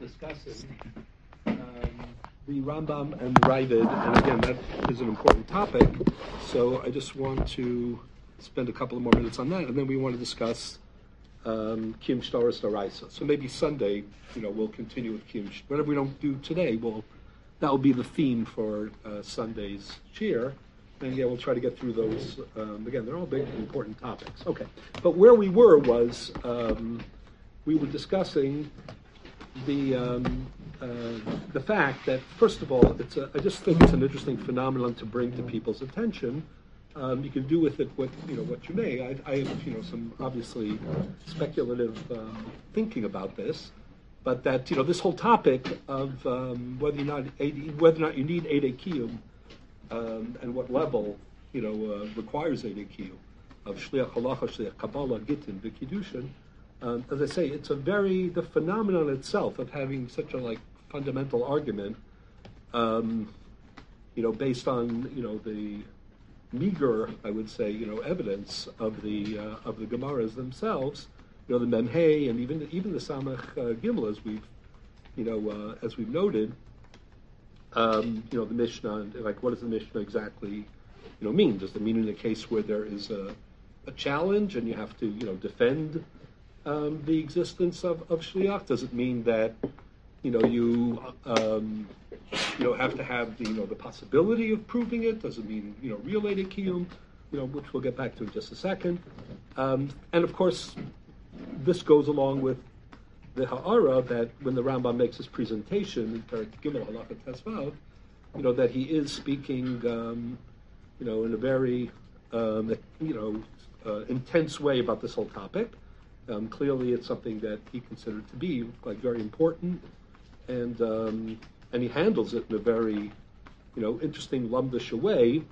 discussing um, the Rambam and the Ravid, and again, that is an important topic. So I just want to spend a couple of more minutes on that, and then we want to discuss um, Kim Shtaris Daraisa. So maybe Sunday, you know, we'll continue with Kim. Whatever we don't do today, we'll that will be the theme for uh, Sunday's shiur. And yeah, we'll try to get through those. Um, again, they're all big, important topics. Okay, but where we were was um, we were discussing the um, uh, the fact that first of all, it's a, I just think it's an interesting phenomenon to bring to people's attention. Um, you can do with it what you know what you may. I, I have you know some obviously speculative um, thinking about this, but that you know this whole topic of um, whether or not whether or not you need Ede Kiyum um, and what level you know uh, requires Ede Kiyum of Shliach Halacha, Shliach Kabbalah, Gittin, V'Kiddushin. Um, as I say, it's a very the phenomenon itself of having such a like fundamental argument, um, you know, based on you know the meager, I would say, you know, evidence of the uh, of the Gemaras themselves you know, the Memhei and even even the Samach uh, Gimel, as we've you know uh, as we've noted, um, you know, the Mishnah, like what does the Mishnah exactly you know mean? Does it mean in a case where there is a, a challenge and you have to you know defend um, the existence of, of shliach? Does it mean that you know you um, you know have to have the you know the possibility of proving it? Does it mean you know real kiyum? You know, which we'll get back to in just a second. Um, and of course, this goes along with the ha'ara that when the Rambam makes his presentation in Perak Gimel Halacha Tesvav, you know that he is speaking, um, you know, in a very, um, you know, uh, intense way about this whole topic. Um, clearly, it's something that he considered to be like very important, and um, and he handles it in a very, you know, interesting lumdish way,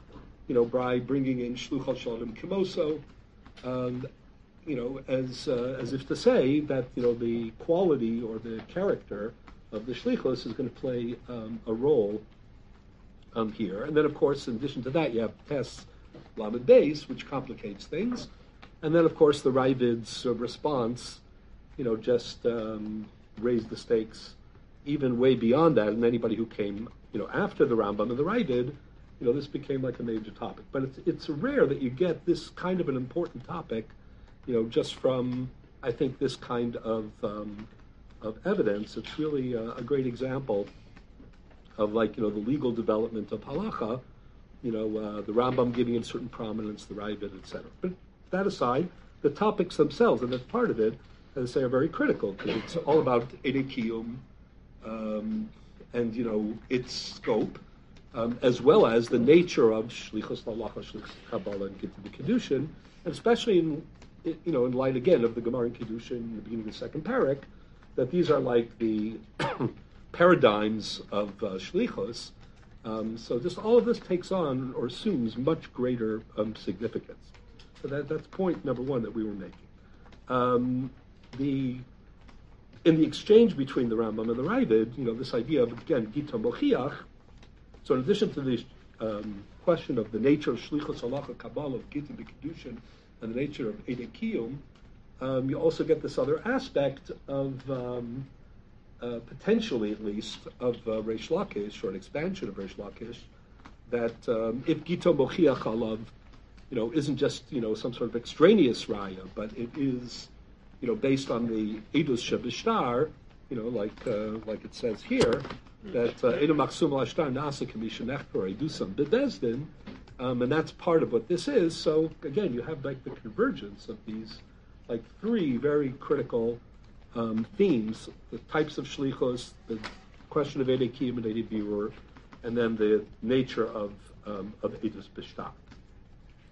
you know, by bringing in Shluchot Shalom Kimoso, um, you know, as uh, as if to say that you know the quality or the character of the shlichus is going to play um, a role um, here. And then, of course, in addition to that, you have Tes Lamed Beis, which complicates things. And then, of course, the Ravid's uh, response, you know, just um, raised the stakes even way beyond that. And anybody who came, you know, after the Rambam and the Ravid, you know, this became like a major topic. But it's, it's rare that you get this kind of an important topic you know, just from I think this kind of um, of evidence, it's really a, a, great example of like you know the legal development of halacha. You know, uh, the Rambam giving it certain prominence, the Ravid, etc. But that aside, the topics themselves, and that's part of it, as I say, are very critical because it's all about edekiyum um, and you know its scope. Um, as well as the nature of shlichus halacha, shlichus kabbalah, and kiddushin, and especially in you know, in light again of the Gemara and Kiddushin in the beginning of the second parak, that these are like the paradigms of uh, shlichus. Um, so just all of this takes on or assumes much greater um, significance. So that, that's point number one that we were making. Um, the in the exchange between the Rambam and the Ravid, you know, this idea of again Gita Mochiach. So in addition to the um, question of the nature of shlichus halacha kabbalah of Gita B'Kiddushin and the nature of Edekiyum, um, you also get this other aspect of, um, uh, potentially at least, of uh, Reish Lakish, or an expansion of Reish Lakish, that um, if Gito Mochiach Alav, you know, isn't just, you know, some sort of extraneous raya, but it is, you know, based on the Edus Shabishtar, you know, like uh, like it says here, that uh, Edu Maksum Lashtar Nasa Kamishanech Edusam Bebezdin, um, and that's part of what this is. So again, you have like the convergence of these like three very critical um, themes: the types of shlichos, the question of edekim and edibur, and then the nature of um, of edus b'shtat.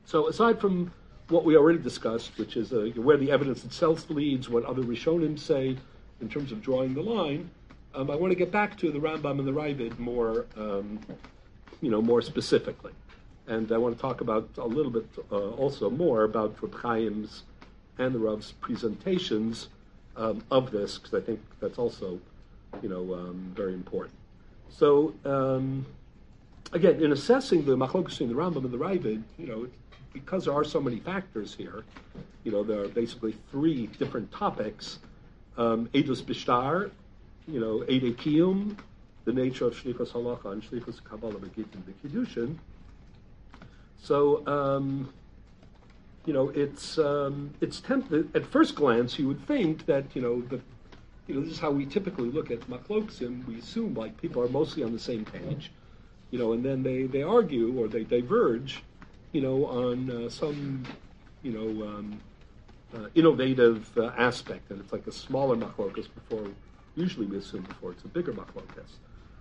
So aside from what we already discussed, which is uh, where the evidence itself leads, what other Rishonim say in terms of drawing the line, um, I want to get back to the Rambam and the Ravid more, um, you know, more specifically. And I want to talk about a little bit uh, also more about Reb Chaim's and the Rav's presentations um, of this, because I think that's also, you know, um, very important. So, um, again, in assessing the machlokas in the Rambam and the Ravid, you know, because there are so many factors here, you know, there are basically three different topics. Um, Edus Bishtar, you know, Ede the nature of Shlichus Halacha and Shlichus Kabbalah Begittin Bekiddushin. So, um, you know, it's um, it's tempted at first glance. You would think that you know the, you know, this is how we typically look at machloksim. We assume like people are mostly on the same page, you know, and then they they argue or they diverge, you know, on uh, some, you know. Um, uh, innovative uh, aspect, and it's like a smaller machlokas before, usually we assume before it's a bigger machlokas.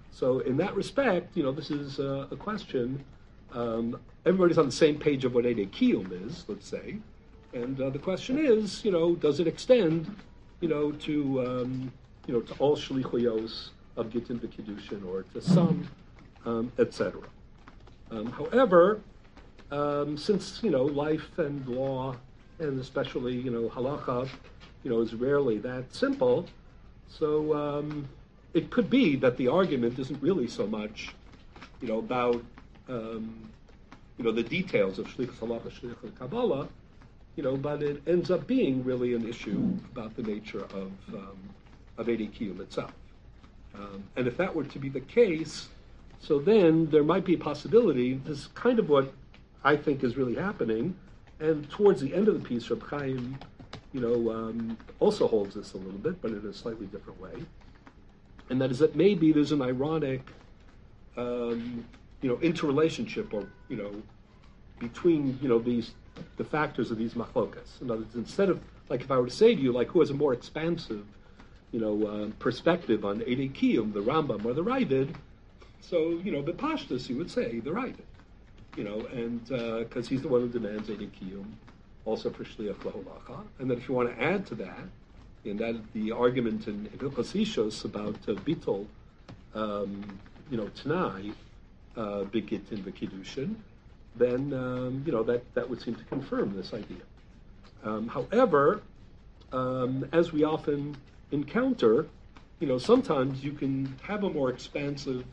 So in that respect, you know, this is a question. Um, everybody's on the same page of what Ede Kiyum is, let's say, and uh, the question is, you know, does it extend, you know, to um, you know to all shlichuyos of Gittin B'Kiddushin or to some, um, etc. Um, however, um, since you know life and law and especially you know halacha, you know, is rarely that simple. So um, it could be that the argument isn't really so much, you know, about um, you know the details of shlichus halacha, shlichus kabbalah, you know, but it ends up being really an issue about the nature of um, of Edi Kiyum itself. Um, and if that were to be the case, so then there might be a possibility. This is kind of what I think is really happening and towards the end of the piece, Reb Chaim, you know, um, also holds this a little bit, but in a slightly different way. And that is that maybe there's an ironic, um, you know, interrelationship or, you know, between, you know, these, the factors of these machlokas. In other words, instead of, like if I were to say to you, like who has a more expansive, you know, uh, perspective on Ede Kiyum, the Rambam or the Ravid, so, you know, Bepashtas, you would say the Ravid you know, and because uh, he's the one who demands a kiyum, also for shliach laholacha. And then if you want to add to that, and that the argument in Hilchas about uh, um, you know, Tanai, uh, bigit in the then um, you know that that would seem to confirm this idea. Um, however, um, as we often encounter, you know, sometimes you can have a more expansive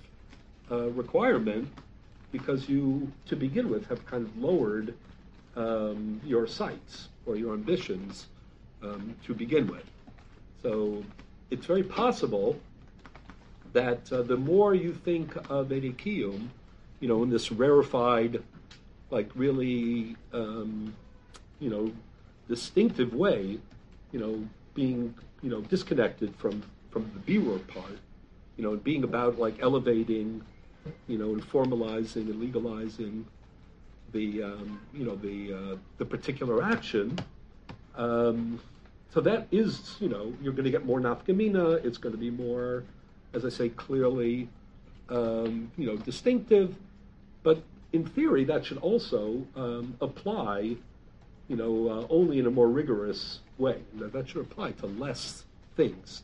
uh, requirement because you, to begin with, have kind of lowered um, your sights or your ambitions um, to begin with. So it's very possible that uh, the more you think of Edikiyum, you know, in this rarefied, like really, um, you know, distinctive way, you know, being, you know, disconnected from from the birur part, you know, being about like elevating you know, and formalizing and legalizing the, um, you know, the, uh, the particular action. Um, so that is, you know, you're going to get more nafkamina. It's going to be more, as I say, clearly, um, you know, distinctive. But in theory, that should also um, apply, you know, uh, only in a more rigorous way. That should apply to less things.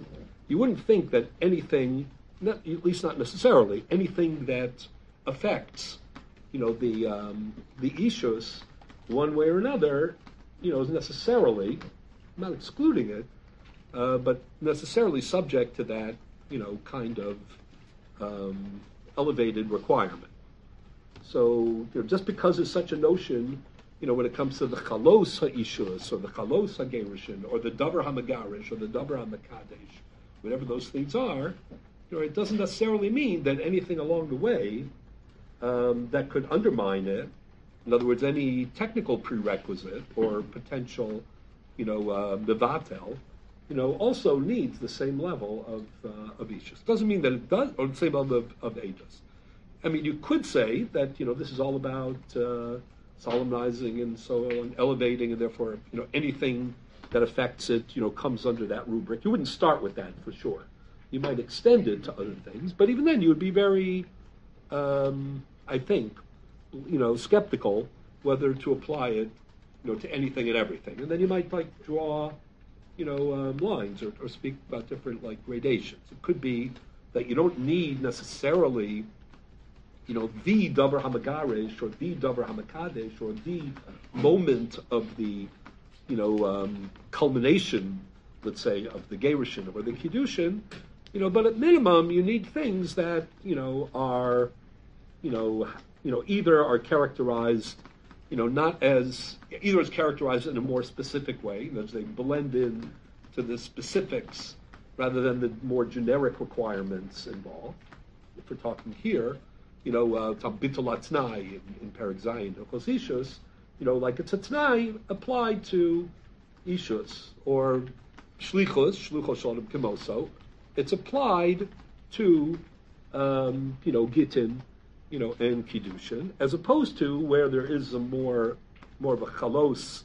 You wouldn't think that anything not, at least not necessarily, anything that affects, you know, the um, the issues one way or another, you know, is necessarily, not excluding it, uh, but necessarily subject to that, you know, kind of um, elevated requirement. So, you know, just because there's such a notion, you know, when it comes to the chalos ha'ishus or the chalos ha'gerushin or the davar hamagarish or the davar hamakadesh, whatever those things are, you know, it doesn't necessarily mean that anything along the way um, that could undermine it, in other words, any technical prerequisite or potential, you know, uh, you know, also needs the same level of uh, of Ishus. Doesn't mean that it does, or the same level of, of Aegis. I mean, you could say that you know this is all about uh, solemnizing and so on, elevating, and therefore you know anything that affects it, you know, comes under that rubric. You wouldn't start with that for sure. You might extend it to other things, but even then, you would be very, um, I think, you know, skeptical whether to apply it, you know, to anything and everything. And then you might like draw, you know, um, lines or, or speak about different like gradations. It could be that you don't need necessarily, you know, the davar hamagaresh or the davar hamakadesh or the moment of the, you know, um, culmination, let's say, of the gerushin or the kiddushin, you know, but at minimum, you need things that you know are, you know, you know, either are characterized, you know, not as either as characterized in a more specific way, as they blend in to the specifics rather than the more generic requirements involved. If we're talking here, you know, uh, bittul in, in Perik Zayin, Ishus, you know, like it's a tnai applied to ishus or shlichus, shluchos shalom kimoso. It's applied to, um, you know, gitin, you know, and kiddushin, as opposed to where there is a more, more of a chalos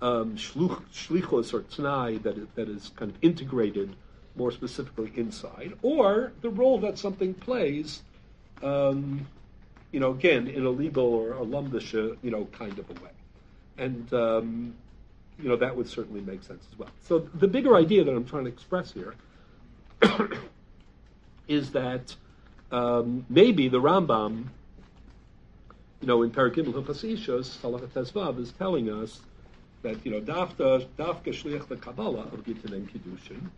um, shlichus or tnai that is, that is kind of integrated more specifically inside, or the role that something plays, um, you know, again, in a legal or a lumdisha, you know, kind of a way. And, um, you know, that would certainly make sense as well. So the bigger idea that I'm trying to express here is that um, maybe the Rambam, you know, in Paragimel Hilchas Salachat Tezvav, is telling us that, you know, dafka, dafka the Kabbalah of and Kiddushin,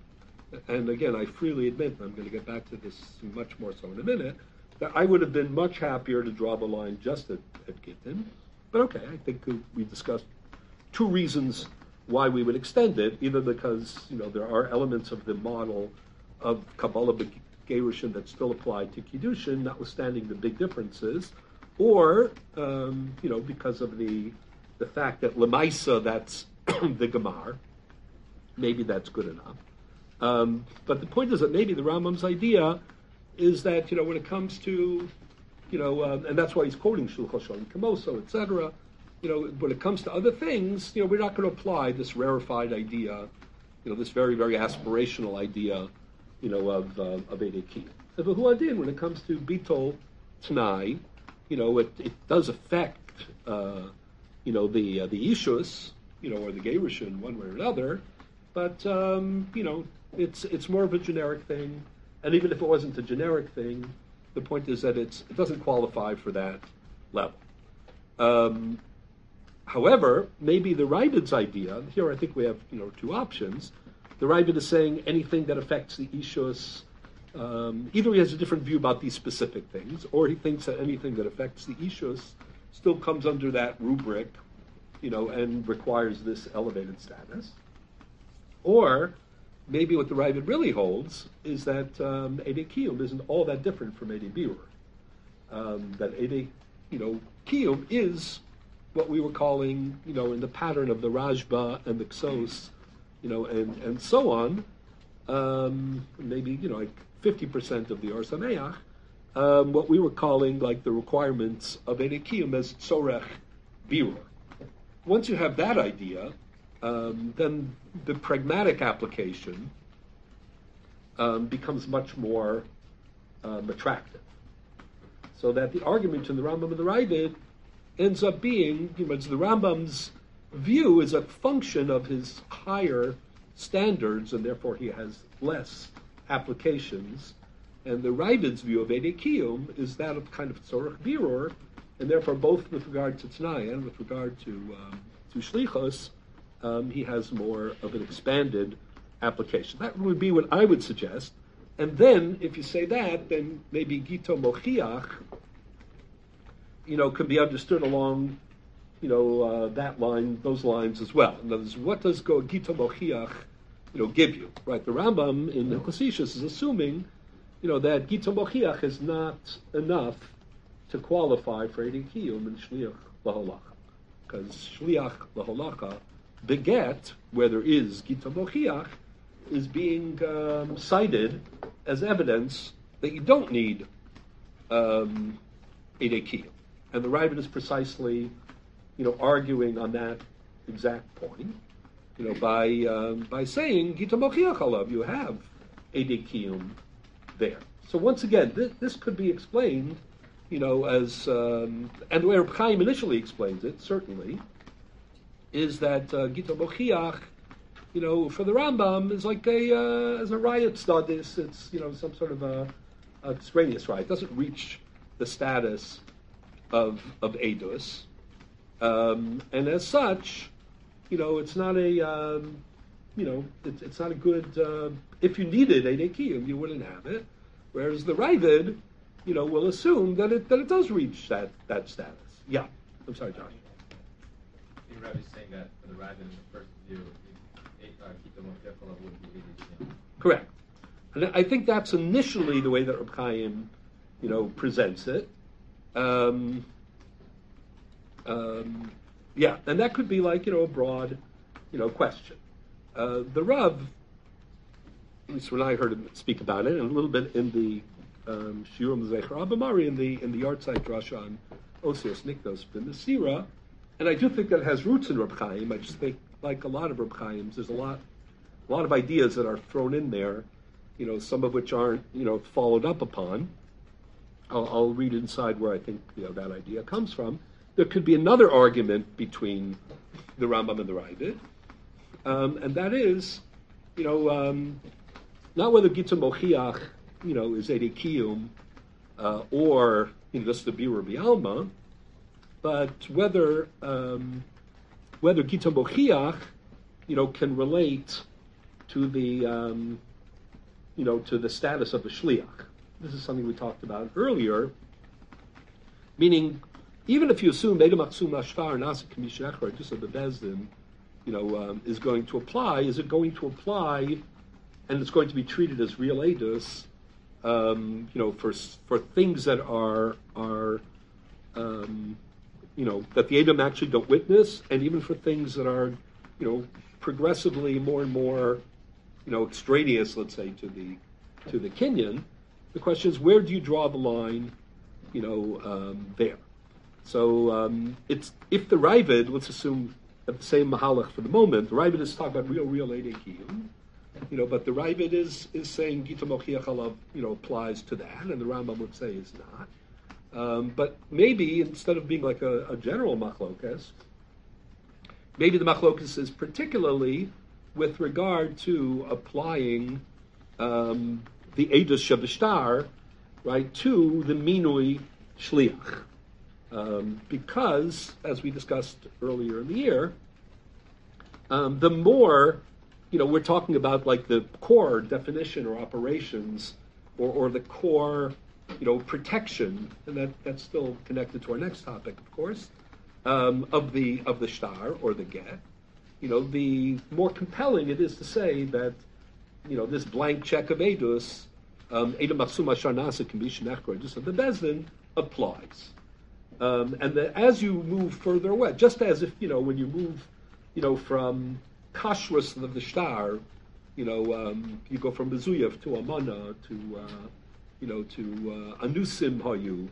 and again, I freely admit, I'm going to get back to this much more so in a minute, that I would have been much happier to draw the line just at, at Gittin. But okay, I think we discussed two reasons why we would extend it, either because you know there are elements of the model of Kabbalah Gerushin that still apply to Kiddushin, notwithstanding the big differences, or um, you know because of the the fact that Lemaisa that's the Gemar, maybe that's good enough. Um, but the point is that maybe the Rambam's idea is that you know when it comes to you know, um, and that's why he's quoting Shulchan Shalom Kamoso, etc. You know, when it comes to other things, you know, we're not going to apply this rarefied idea, you know, this very very aspirational idea, you know, of uh, of Edeki. But Huadin, when it comes to Bitol Tanai, you know, it, it does affect, uh, you know, the uh, the Ishus, you know, or the Gerushin one way or another. But um, you know, it's it's more of a generic thing, and even if it wasn't a generic thing, the point is that it's it doesn't qualify for that level. Um, however, maybe the Ravid's idea here. I think we have you know two options. The Ravid is saying anything that affects the ishus. Um, either he has a different view about these specific things, or he thinks that anything that affects the ishus still comes under that rubric, you know, and requires this elevated status. Or maybe what the Ravid really holds is that um, Ede Kiyum isn't all that different from Ede Birur. Um, that Ede, you know, Kiyum is what we were calling, you know, in the pattern of the Rajba and the Ksos, you know, and, and so on, um, maybe, you know, like 50% of the Or Sameach, um, what we were calling like the requirements of Ede Kiyum as Tzorech Birur. Once you have that idea, um, then the pragmatic application um, becomes much more um, attractive. So that the argument in the Rambam and the Ravid ends up being, you know, it's the Rambam's view is a function of his higher standards, and therefore he has less applications. And the Ravid's view of Edekiyum is that of kind of Tzorach Birur, and therefore both with regard to Tanai and with regard to, um, to Shlichos, um, he has more of an expanded application. That would be what I would suggest. And then, if you say that, then maybe Gito Mochiach, you know, can be understood along, you know, uh, that line, those lines as well. In other words, what does go Gito Mochiach, you know, give you? Right? The Rambam in the Chasishus is assuming, you know, that Gito Mochiach is not enough to qualify for Eddie Kiyum and Shliach Laholacha. Because Shliach Laholacha beget, where there is Gita Mochiach, is being um, cited as evidence that you don't need um, Edekiyah. And the Ravid is precisely, you know, arguing on that exact point, you know, by um, by saying Gita Mochiach you have a Edekiyum there. So once again, this, this could be explained, you know, as um, and the way Reb Chaim initially explains it, certainly, is that uh, Gita Mochiach, you know, for the Rambam is like a uh, as a riot studies. It's you know some sort of a, a extraneous riot. It doesn't reach the status of of Edus, um, and as such, you know, it's not a um, you know it's, it's not a good. Uh, if you needed a Kiyum, you wouldn't have it. Whereas the Ravid, you know, will assume that it that it does reach that that status. Yeah, I'm sorry, Josh. Rabbi is saying that for the Ravid in the first view, uh, would be Correct. And I think that's initially the way that Reb Chaim, you know, presents it. Um, um, yeah, and that could be like you know a broad, you know, question. Uh, the Rav, at least when I heard him speak about it, and a little bit in the um, Shiurim Zecher Abamari in the in the Yartzeit Drasha on Osios Nikdos ben Sira, and I do think that it has roots in Reb Chaim. I just think, like a lot of Reb Chaims, there's a lot, a lot of ideas that are thrown in there, you know, some of which aren't, you know, followed up upon. I'll, I'll read inside where I think you know that idea comes from. There could be another argument between the Rambam and the Ravid, um, and that is, you know, um, not whether Gita Mochiach, you know, is Ede Kiyum, uh, or you know, the Birur Alma, but whether um, whether Gita Mochiach, you know, can relate to the um, you know to the status of the shliach. This is something we talked about earlier. Meaning, even if you assume Eda Maksum Ashtar Nasa Kamishachar, just of the Bezdin, you know, um, is going to apply, is it going to apply and it's going to be treated as real edus, um, you know, for for things that are are um, you know that the Edom actually don't witness, and even for things that are you know progressively more and more you know extraneous, let's say, to the to the Kenyan. The question is, where do you draw the line, you know, um, there? So um, it's if the Ravid, let's assume the same Mahalach for the moment, the Ravid is talking about real, real Kiyum, you know, but the Ravid is is saying Gita Mochiach Alav, you know, applies to that, and the Rambam would say is not. Um, but maybe instead of being like a, a general machlokas, maybe the machlokas is particularly with regard to applying um, the Edus Shabashtar, right, to the Minui Shliach. Um, because, as we discussed earlier in the year, um, the more, you know, we're talking about like the core definition or operations or, or the core, you know, protection, and that, that's still connected to our next topic, of course, um, of the of the star or the get. You know, the more compelling it is to say that, you know, this blank check of Edus, um, Edom Matsuma Sharnasa Kamishin just of the Bezdin applies. Um, and that as you move further away, just as if, you know, when you move, you know, from Kashrus of the Shtar, you know, um, you go from Bezuyev to Amana to, uh, you know, to uh, Anusim Hayu.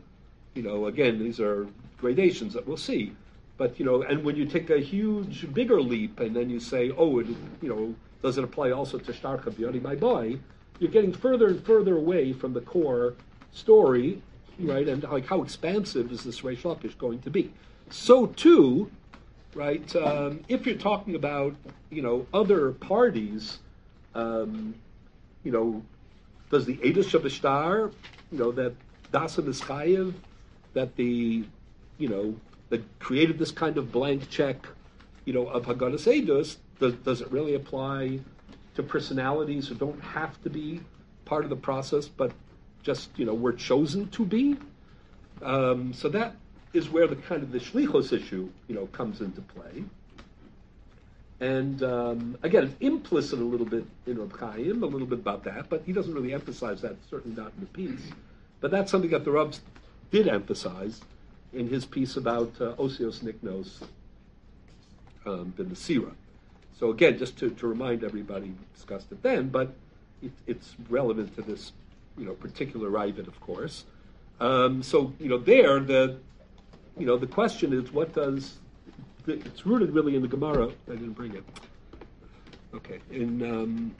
You know, again, these are gradations that we'll see. But, you know, and when you take a huge, bigger leap and then you say, oh, it, you know, does it apply also to Shtar Chavioni, my boy? You're getting further and further away from the core story right? And like how expansive is this Reish Lakish going to be? So too, right? Um, if you're talking about you know other parties, um, you know, does the Edus Shabashtar, you know, that Dasan is that the, you know, that created this kind of blank check, you know, of Haggadah Edus, does, does it really apply to personalities who don't have to be part of the process, but just you know were chosen to be. Um, so that is where the kind of the shlichos issue you know comes into play. And um, again, it's implicit a little bit in Reb Chaim, a little bit about that, but he doesn't really emphasize that, certainly not in the piece. But that's something that the Rebs did emphasize in his piece about uh, Osios Niknos um, ben Sira. So again, just to, to remind everybody, we discussed it then, but it, it's relevant to this you know, particular Ravid, of course. Um, so, you know, there, the, you know, the question is, what does, it's rooted really in the Gemara. I didn't bring it. Okay, in, um,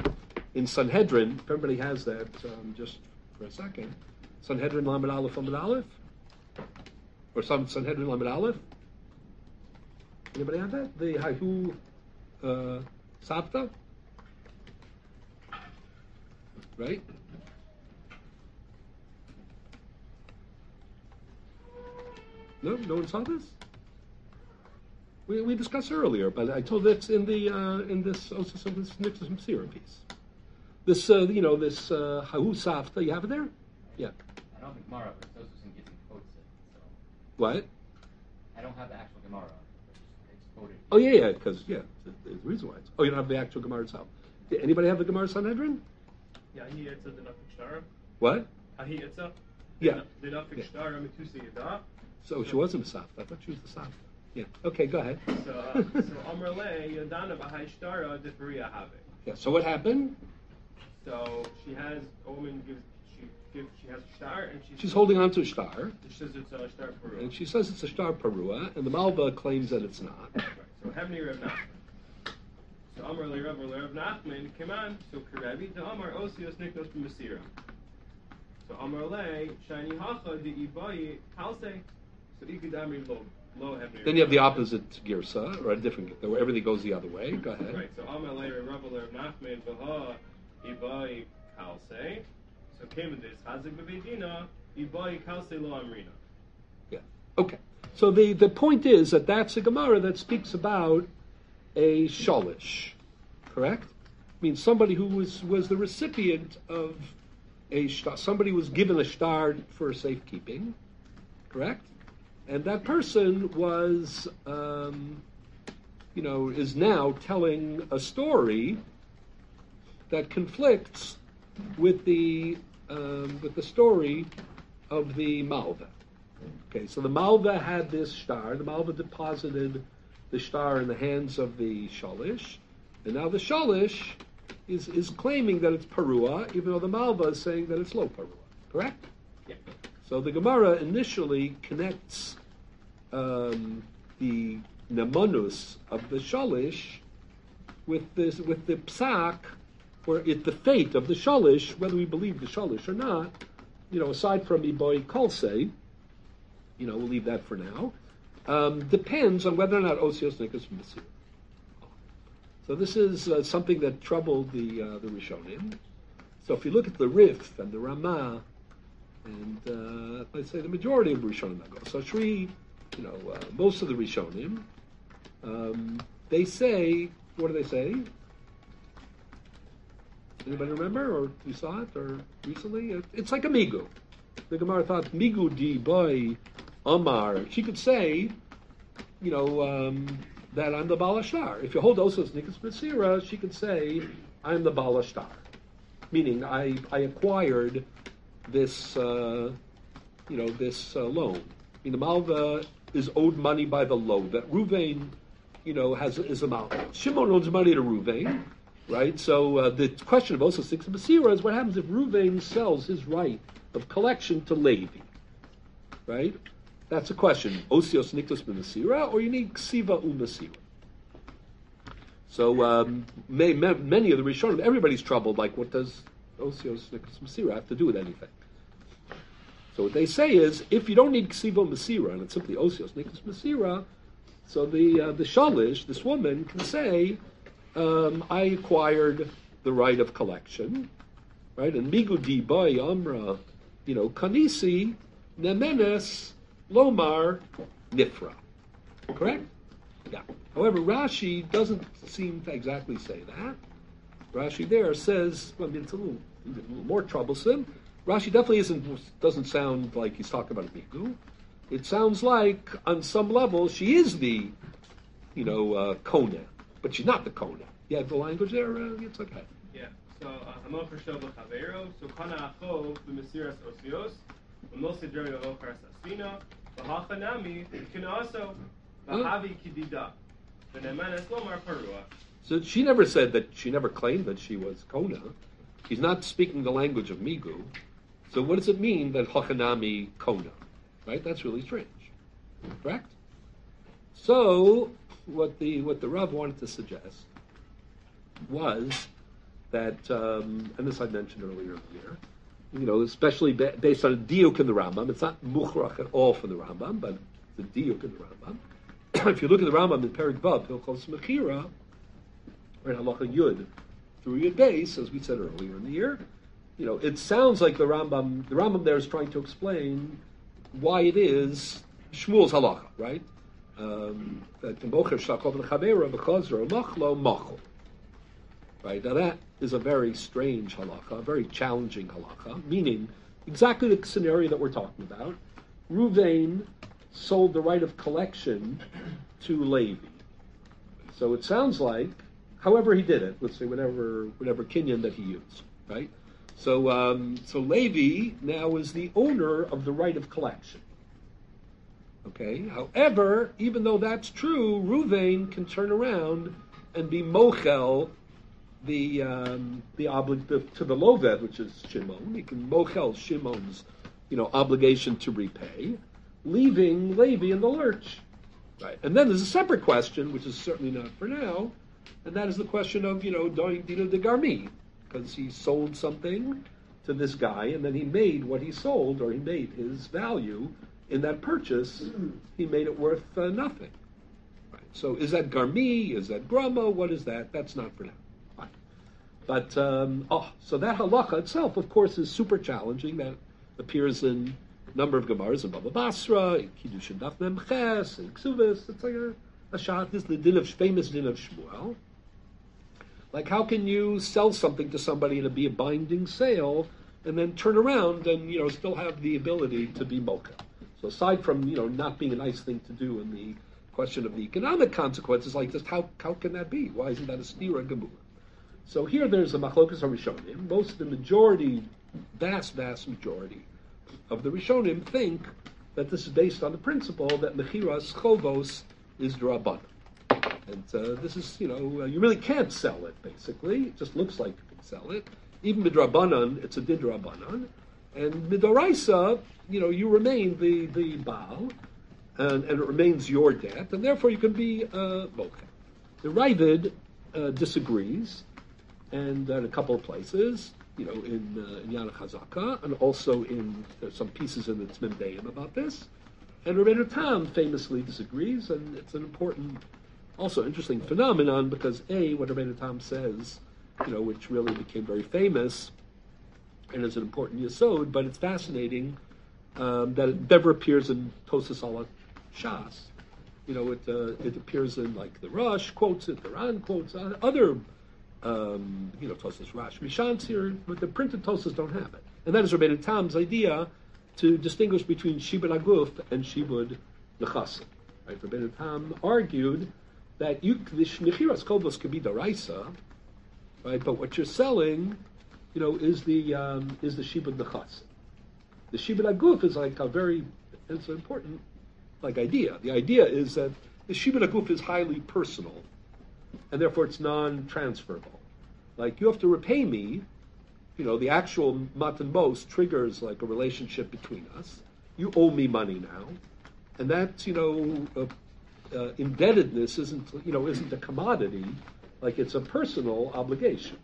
in Sanhedrin, if everybody has that, um, just for a second. Sanhedrin Lamed Aleph Lamed Aleph? Or some Sanhedrin Lamed Aleph? Anybody have that? The Hahu uh, Sapta? Right? No, no one saw this. We, we discussed earlier, but I told it's in the uh, in this also some this Nixon Msira piece. This uh, you know this uh, Hahu Safta. You have it there? Yeah. I don't think the Gemara, but Tosusim gets quotes it. So. What? I don't have the actual Gemara. It's quoted. Oh yeah, yeah, because yeah, there's a reason why. It's, oh, you don't have the actual Gemara itself. Did anybody have the Gemara Sanhedrin? Ja, hier jetzt den auf Star. What? Ah, hier jetzt. Yeah. Den auf Yeah. Star mit two see da. So she wasn't a Safta. I thought she was the Safta. Yeah. Okay, go ahead. So uh, so Amrle Yadana Bahai Star de have. Yeah. So what happened? So she has a woman gives she gives she has a star and she's She's holding on to a star, She says it's a star Peru. and she says it's a star Perua, and the Malva claims that it's not. Right. So Hevni Rav Nachman. So Amar Le Rav Le Rav Nachman came on. So Karevi the Amar Osios Nikos Masira. So Amar Le Shiny Hacha the Ibai Kalse. So Ikadami Lo Lo Hevni. Then you have the opposite girsa, or a different, where everything goes the other way. Go ahead. Right. So Amar Le Rav Le Rav Nachman Vaha Ibai Kalse. So came in this Hazik Bebedina Ibai Kalse Lo Amrina. Yeah. Okay. So the, the point is that that's a Gemara that speaks about a sholish, correct? I mean, somebody who was, was the recipient of a shtar. Somebody was given a star for safekeeping, correct? And that person was, um, you know, is now telling a story that conflicts with the um, with the story of the Malva. Okay, so the Malva had this star. The Malva deposited the star in the hands of the Shalish, and now the Shalish is, is claiming that it's Perua, even though the Malva is saying that it's low Perua. Correct? Yeah. So the Gemara initially connects um, the Nemanus of the Shalish with this with the Psak, or it the fate of the Shalish, whether we believe the Shalish or not. You know, aside from Iboy Kolse, you know, we'll leave that for now. Um, depends on whether or not Osios Nikas Masir. So this is uh, something that troubled the uh, the Rishonim. So if you look at the Rif and the Ramah, and uh, let's say the majority of Rishonim go. So Shri, you know, uh, most of the Rishonim, um, they say, what do they say? Anybody remember, or you saw it, or recently? It, it's like a migu. The Gemara thought migu di boy Amar. She could say, you know, um, that I'm the Balashtar. If you hold Osos Nikas Masira, she could say, I'm the Balashtar. Meaning, I, I acquired this, uh, you know, this uh, loan. I mean, the Malva is owed money by the loan. That Ruvain, you know, has is a Malva. Shimon owes money to Ruvain, right? So uh, the question of Osos Nikas Masira is what happens if Ruvain sells his right of collection to Levi, right? That's a question. Osios Nikos Masira, or you need Ksiva Umasira. So um, may, ma- many of the Rishonim, everybody's troubled. Like, what does Osios Nikos Masira have to do with anything? So what they say is, if you don't need Ksiva Masira, and it's simply Osios Nikos Masira, so the uh, the Shalish, this woman, can say, um, I acquired the right of collection, right? And Migudi Bay Amra, you know, Kanisi, Nemenes, Lomar, Nifra. Correct? Yeah. However, Rashi doesn't seem to exactly say that. Rashi there says, well, I mean, it's a little, a little more troublesome. Rashi definitely isn't doesn't sound like he's talking about a migu. It sounds like, on some level, she is the, you know, uh, Kona, but she's not the Kona. You have the language there. Uh, it's okay. Yeah. So Hamon Khashov Chavero. So Kana Acho b'Mesiras Osios. V'Mosei Deri Ochar Sasvina. V'Hachanami can also V'Havi Kidida. V'Nemenes Lomar Parua. So she never said that she never claimed that she was Kona. She's not speaking the language of Migu. So what does it mean that Hachanami Kona? Right? That's really strange. Correct? So what the what the Rav wanted to suggest was that, um, and this I mentioned earlier in the year, you know, especially ba- based on a diuk in the Rambam. It's not muchrach at all from the Rambam, but the diuk in the Rambam. if you look at the Rambam in Perik he'll call Mechira, right, halacha yud through yud base, as we said earlier in the year. You know, it sounds like the Rambam. The Rambam there is trying to explain why it is Shmuel's halacha, right? Um, that the mocher shakov lechavera b'chazro machlo machol. Right now, that is a very strange halacha, a very challenging halacha. Meaning, exactly the scenario that we're talking about. Ruvain sold the right of collection to Levi. So it sounds like, however he did it, let's say whatever whatever kinyan that he used, right? So, um, so Levi now is the owner of the right of collection. Okay. However, even though that's true, Ruvain can turn around and be mochel the um, the oblig to the loved, which is Shimon. He can mochel Shimon's you know obligation to repay, leaving Levi in the lurch. Right. And then there's a separate question, which is certainly not for now, and that is the question of you know doing dino de garmi, because he sold something to this guy, and then he made what he sold, or he made his value in that purchase. He made it worth uh, nothing. Right. So is that garmi? Is that grama? What is that? That's not for now. Fine. But um, oh, so that halacha itself, of course, is super challenging. That appears in a number of Gemaras in Baba Basra, in Kiddushin Daf Mem Ches, in Ksubis. It's like a, This is the din of famous din of Shmuel. Like, how can you sell something to somebody and it be a binding sale, and then turn around and you know still have the ability to be mocha? So aside from you know not being a nice thing to do in the question of the economic consequences, like just how how can that be? Why isn't that a stira gemur? So here there's a machlokas harishonim. Most of the majority, vast vast majority of the rishonim think that this is based on the principle that mechiras chovos is drabban. And uh, this is, you know, uh, you really can't sell it, basically. It just looks like you can sell it. Even midrabanan, it's a didrabanan. And midoraisa, you know, you remain the, the Baal, and, and it remains your debt, and therefore you can be uh, mocha. The Ravid uh, disagrees, and in a couple of places, you know, in, uh, in Yana Chazaka, and also in uh, some pieces in the Tzmim Deim about this. And Rabbeinu Tam famously disagrees, and it's an important also interesting phenomenon because a what Rabbeinu Tam says, you know, which really became very famous and is an important yisod, but it's fascinating um, that it never appears in Tosas ala Shas. You know, it uh, it appears in like the Rush quotes it, the Ran quotes other, um, you know, Tosas Rash Mishans here, but the printed Tosas don't have it, and that is Rabbeinu Tam's idea to distinguish between Shibud Aguf and Shibud Nechasim. Right? Rabbeinu Tam argued that you the shnichiras kolbos could be daraisa, right? But what you're selling, you know, is the um, is the shibud nechas. The shibud aguf is like a very it's an important like idea. The idea is that the shibud aguf is highly personal, and therefore it's non-transferable. Like you have to repay me. You know, the actual matan mos triggers like a relationship between us. You owe me money now, and that's you know a uh, indebtedness isn't you know isn't a commodity, like it's a personal obligation.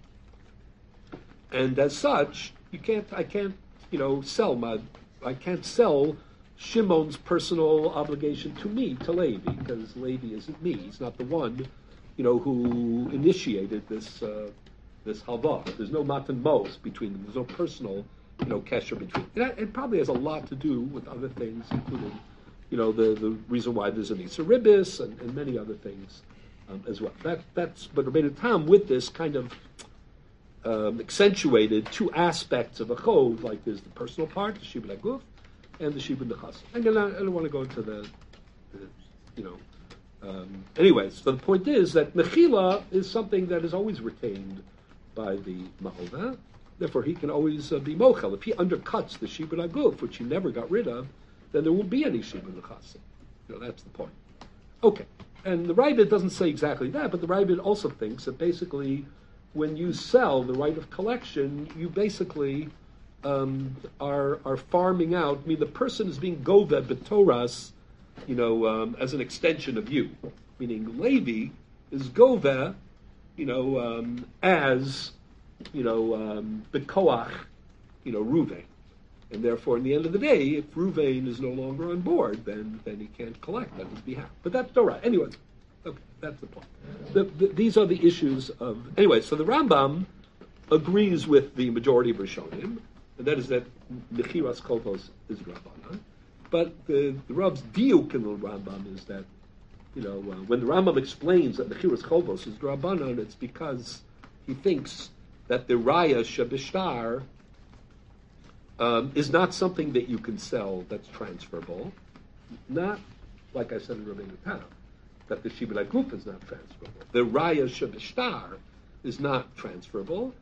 And as such, you can't I can't you know sell my I can't sell Shimon's personal obligation to me to Levi because Levi isn't me. He's not the one you know who initiated this uh, this halva. There's no matan mos between them. There's no personal you know kesher between. It, it probably has a lot to do with other things, including you know, the, the reason why there's an Isaribis and, and many other things um, as well. That, that's, but Rabbeinu Tam with this kind of um, accentuated two aspects of a chov, like there's the personal part, the shibud aguf, and the shibud nechas. I don't want to go into the, the you know, um, anyways, so the point is that mechila is something that is always retained by the malva. Therefore, he can always uh, be mochel. If he undercuts the shibud aguf, which he never got rid of, then there won't be any shibud nechasim. You know, that's the point. Okay, and the Ravid doesn't say exactly that, but the Ravid also thinks that basically, when you sell the right of collection, you basically um, are are farming out. I mean, the person is being gove betoras, you know, um, as an extension of you. Meaning, Levi is gove, you know, um, as you know, um, bekoach, you know, Ruvain. And therefore, in the end of the day, if Ruvain is no longer on board, then, then he can't collect on his behalf. But that's all right. Anyway, okay, that's the point. The, the, these are the issues of. Anyway, so the Rambam agrees with the majority of Rishonim, and that is that Mechiras Koltos is Rabbanan. But the, the Rab's diuk in the Rambam is that, you know, uh, when the Rambam explains that Mechiras Koltos is Rabbanan, it's because he thinks that the Raya Shabishtar um, is not something that you can sell that's transferable. Not, like I said in Rabbeinu Tam, that the Shibud Aguf is not transferable. The Raya Shabishtar is not transferable.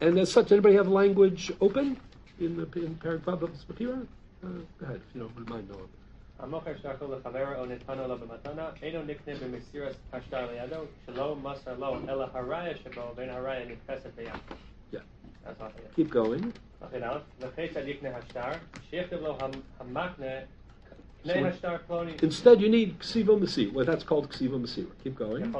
And as such, anybody have language open in the in paragraph of Spapira? Uh, go ahead, if you don't mind, Noah. המוכר שטחו לחברו או נתנו לו במתנה, אינו נקנה במסירת השטר לידו, שלא מסר לו, אלא הראיה שבו, ואין הראיה נתפסת ביד. Yeah. That's all, yeah. Keep going. Okay, now, וכיצד יקנה השטר, שיכתב לו המ- המקנה, So- קנה השטר פלוני, Instead, you need ksiva masira. Well, that's called ksiva masira. Keep going.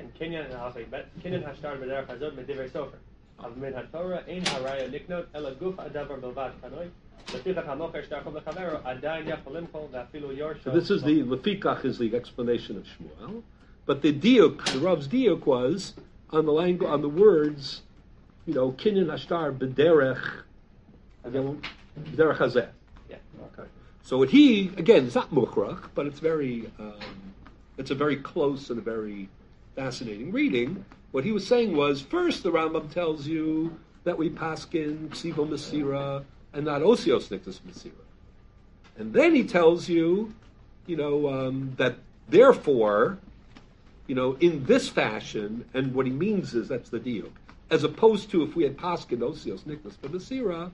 and Kenyan and Asay Bet Kenyan Hashtar Bidar Hazod Mediver Sofer. Of Min HaTorah Ein Haraya Liknot Ela Guf Adavar Bilvad Kanoi. So this is the lefikach is the explanation of Shmuel, but the diuk, the Rav's diuk was on the langu- on the words, you know, kinyan hashtar b'derech, b'derech hazeh. Yeah. Okay. So he again, it's not mukrach, but it's very, um, it's a very close and a very fascinating reading. What he was saying was first the Rambam tells you that we paskin ksivo masira and not osios nictus masira, and then he tells you, you know, um, that therefore, you know, in this fashion, and what he means is that's the deal, as opposed to if we had paskin osios nictus masira,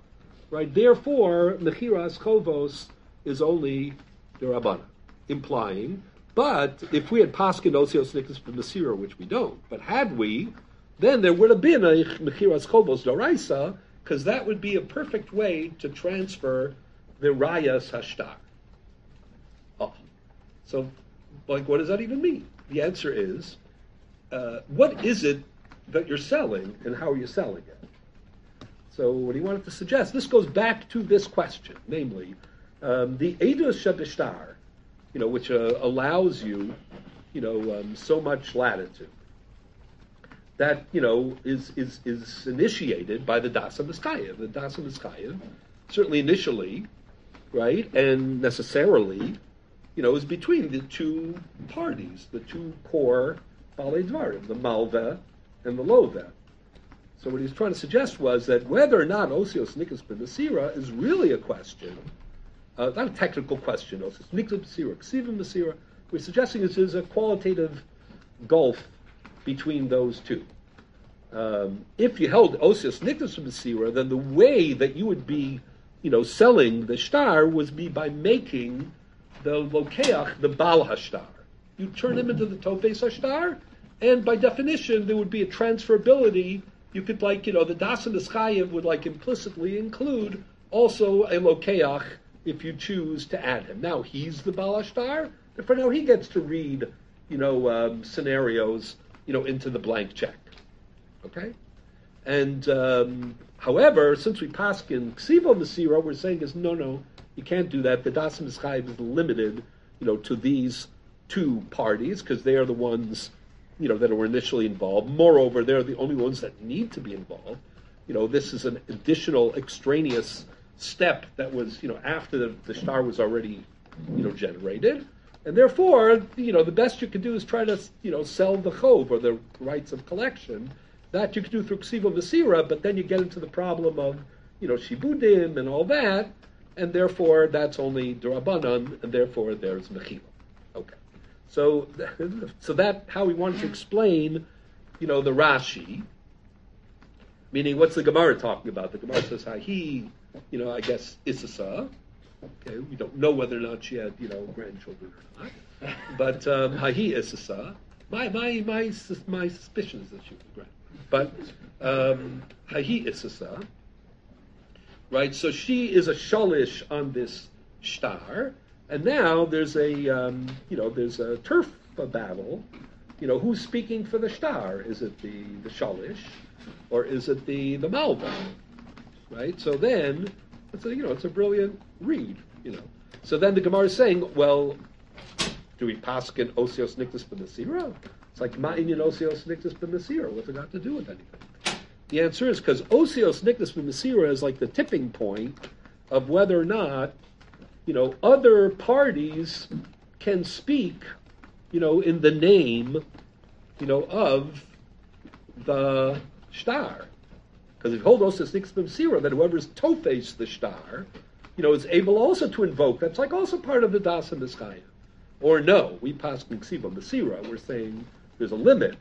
right? Therefore, mechiras chovos is only the Rabbana, implying. But if we had paskin osios nikus b'masira, which we don't, but had we, then there would have been a mechiras chovos doraisa, because that would be a perfect way to transfer the rayas hashtar. Oh, so, like, what does that even mean? The answer is, uh, what is it that you're selling, and how are you selling it? So what he wanted to suggest, this goes back to this question, namely, um, the Edus Shabishtar, you know, which uh, allows you, you know, um, so much latitude. That you know is is is initiated by the Das Miskayev. The Das Miskayev, certainly initially, right, and necessarily, you know, is between the two parties, the two core Balei Dvarim, the Malva and the Lova. So what he's trying to suggest was that whether or not Osios Nikas B'Masira is really a question, uh, not a technical question, Masira, we're suggesting this is a qualitative gulf between those two. Um, if you held Osios Nikas B'Masira, then the way that you would be, you know, selling the star was be by making the Lokeach the Bal Hashtar. You turn him into the Tofes Hashtar, and by definition, there would be a transferability you could like you know the das and the chayiv would like implicitly include also a lokeach if you choose to add him. Now he's the balashtar, for now he gets to read you know um, scenarios you know into the blank check. Okay, and um, however, since we pass in ksivo masira, we're saying is no, no, you can't do that. The das chayiv is limited you know to these two parties because they are the ones you know, that were initially involved. Moreover, they're the only ones that need to be involved. You know, this is an additional extraneous step that was, you know, after the, the star was already, you know, generated. And therefore, you know, the best you can do is try to, you know, sell the chov or the rights of collection. That you can do through ksiva masira, but then you get into the problem of, you know, shibudim and all that, and therefore that's only derabanan, and therefore there's mechila. Okay. So, so that how we wanted to explain, you know, the Rashi. Meaning, what's the Gemara talking about? The Gemara says, "He, you know, I guess Issasa." Okay, we don't know whether or not she had, you know, grandchildren or not, but um, Hahi Issasa. My my my my suspicion is that she was grand, but um, Hahi Issasa. Right, so she is a shalish on this star, and now there's a, um, you know, there's a turf battle. You know, who's speaking for the star? Is it the, the Shalish or is it the, the Malva? Right? So then, it's a, you know, it's a brilliant read, you know. So then the Gemara is saying, well, do we paskin osios nictus b'nesira? It's like ma'inyan osios nictus b'nesira. What's it got to do with anything? The answer is because osios nictus b'nesira is like the tipping point of whether or not you know, other parties can speak, you know, in the name, you know, of the star. Because if you hold Osis Nixbim Sira, that whoever's tofes the star, you know, is able also to invoke. That's like also part of the Das and Miskaya. Or no, we pass Ksiva Masira. We're saying there's a limit.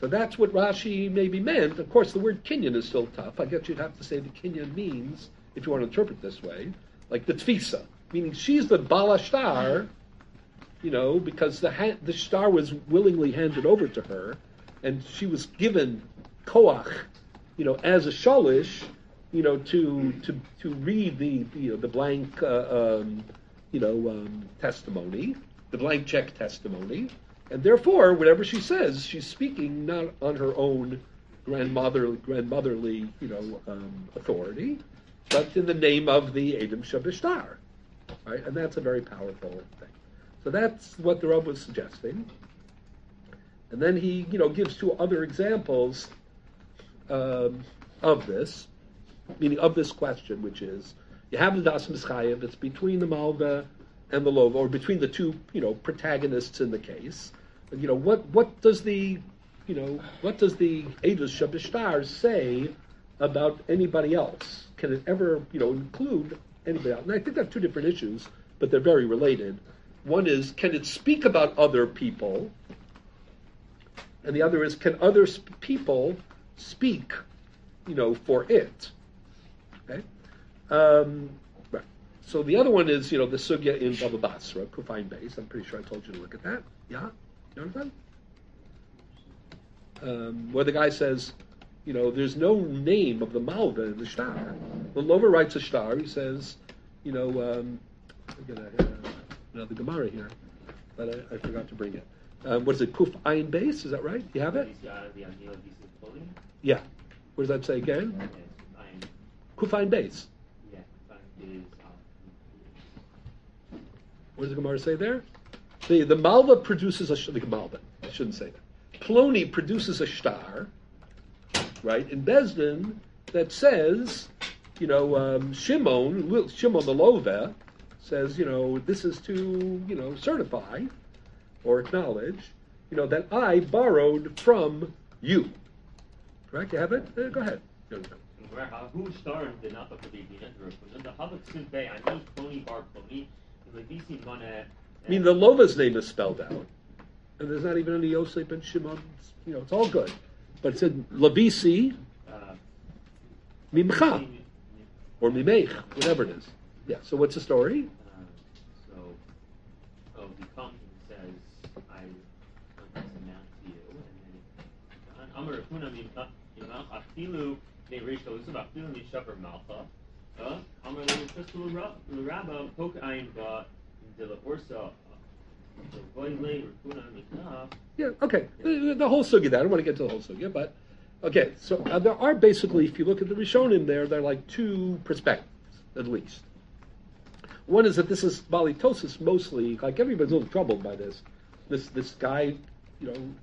So that's what Rashi maybe meant. Of course, the word Kenyan is still tough. I guess you'd have to say the Kenyan means, if you want to interpret this way, like the Tfisa, meaning she's the Balashtar, you know, because the ha- the star was willingly handed over to her, and she was given koach, you know, as a shalish, you know, to to to read the you know the blank uh, um, you know um, testimony, the blank check testimony, and therefore whatever she says, she's speaking not on her own grandmother grandmotherly you know um, authority, but in the name of the Adam Shabishtar, right? And that's a very powerful thing. So that's what the Rub was suggesting. And then he, you know, gives two other examples um, of this, meaning of this question, which is you have the Das Mischayev, it's between the Malva and the Lova, or between the two, you know, protagonists in the case. You know, what what does the, you know, what does the Edus Shabishtar say about anybody else? Can it ever, you know, include anybody else? And I think that's two different issues, but they're very related. One is, can it speak about other people? And the other is, can other people speak, you know, for it? Okay. Um, right. So the other one is, you know, the sugya in Baba Basra, Kufain base. I'm pretty sure I told you to look at that. Yeah, you understand? Um, where the guy says, you know, there's no name of the Malva in the star. The Lover writes a star. He says, you know, um, I'm gonna uh, another Gemara here, but I, I forgot to bring it. Um, what is it? Kuf Ayin base? Is that right? You have it? These are the ideal pieces of clothing. Yeah. What does that say again? Yes, I'm, Kuf Ayin base. yeah, is, um, What does the Gemara say there? The the Malva produces a the Malva. I shouldn't say that. Ploni produces a star, right? In Besdin that says, you know, um, Shimon Shimon the Love says, you know, this is to you know certify or acknowledge, you know, that I borrowed from you. Correct? You have it? Uh, go ahead. who started the the Padidian and the Havak Sinpe, I need Plony Bar Plony, and the DC Mana. I mean, the Lova's name is spelled out, and there's not even any Yosef and Shimon. You know, it's all good, but it said Labisi Uh, Mimcha or Mimech, whatever it is. Yeah. So what's the story? Uh, so, oh, he comes and says, I want this amount to you, and then Amar Kuna Mimach Afilu Ne Rishto Lusav Afilu Nishaper Malcha. Amar Crystal Luraba Poke Ayin Ba De La Mikna. Yeah. Okay. The, the whole sugya. I don't want to get to the whole sugya, but okay. So uh, there are basically, if you look at the Rishonim, there there are like two perspectives at least. One is that this is Balitosis mostly, like everybody's a little troubled by this. This this guy, you know,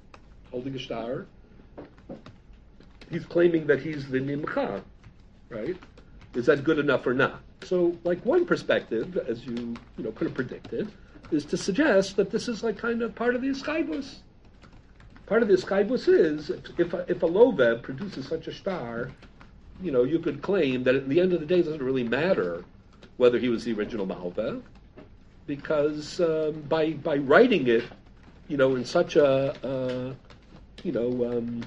holding a star. He's claiming that he's the Nimcha, right? Is that good enough or not? So, like one perspective, as you you know could have predicted, is to suggest that this is like kind of part of the Eschaibus. Part of the Eschaibus is if a, if a Lovev produces such a star, you know, you could claim that at the end of the day, it doesn't really matter whether he was the original Malvev, because um, by by writing it, you know, in such a, uh, you know, um,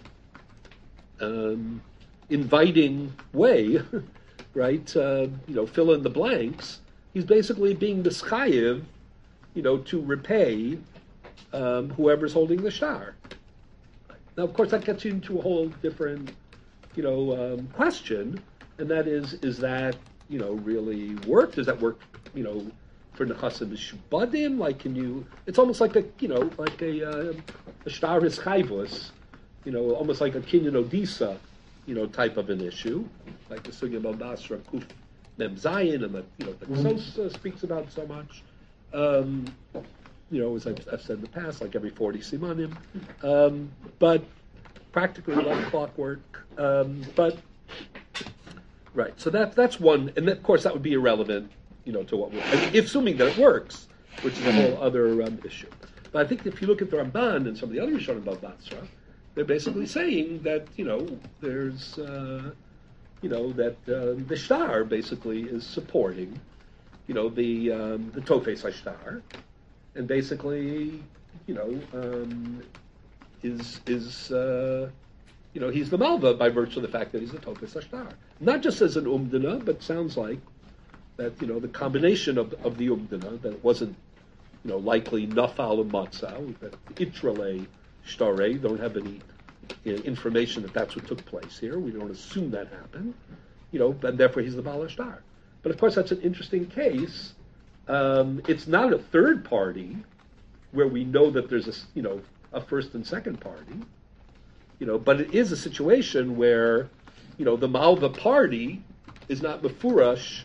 um, inviting way, right? Uh, you know, fill in the blanks. He's basically being the mischayiv, you know, to repay um, whoever's holding the star. Now, of course, that gets you into a whole different, you know, um, question, and that is, is that you know really work? Does that work, you know, for nechasim shbadim? Like, can you? It's almost like a, you know, like a, uh, a star is chayvus, you know, almost like a Kenyan odisa, you know, type of an issue, like the sugya Basra Kuf Mem Zion, and the you know the Ksos uh, speaks about so much. Um, you know, as I've, I've said in the past, like every 40 simanim. Um, but practically like clockwork. Um, but, right, so that, that's one, and of course that would be irrelevant, you know, to what we're, I mean, assuming that it works, which is a whole other um, issue. But I think if you look at the Ramban and some of the other Rishonim about Basra, they're basically saying that, you know, there's, uh, you know, that uh, the star basically is supporting, you know, the um, the Tofes Hashtar, and basically, you know, um, is is uh, you know he's the Malva by virtue of the fact that he's the Tofes Hashtar, not just as an Umdana, but sounds like that you know the combination of of the Umdana that it wasn't you know likely Nafal and Matzah that Itrale Shtare don't have any you know, information that that's what took place here. We don't assume that happened, you know, and therefore he's the Baal Star. But of course, that's an interesting case. Um, it's not a third party where we know that there's a you know a first and second party, you know, but it is a situation where you know the Malva party is not mefurash,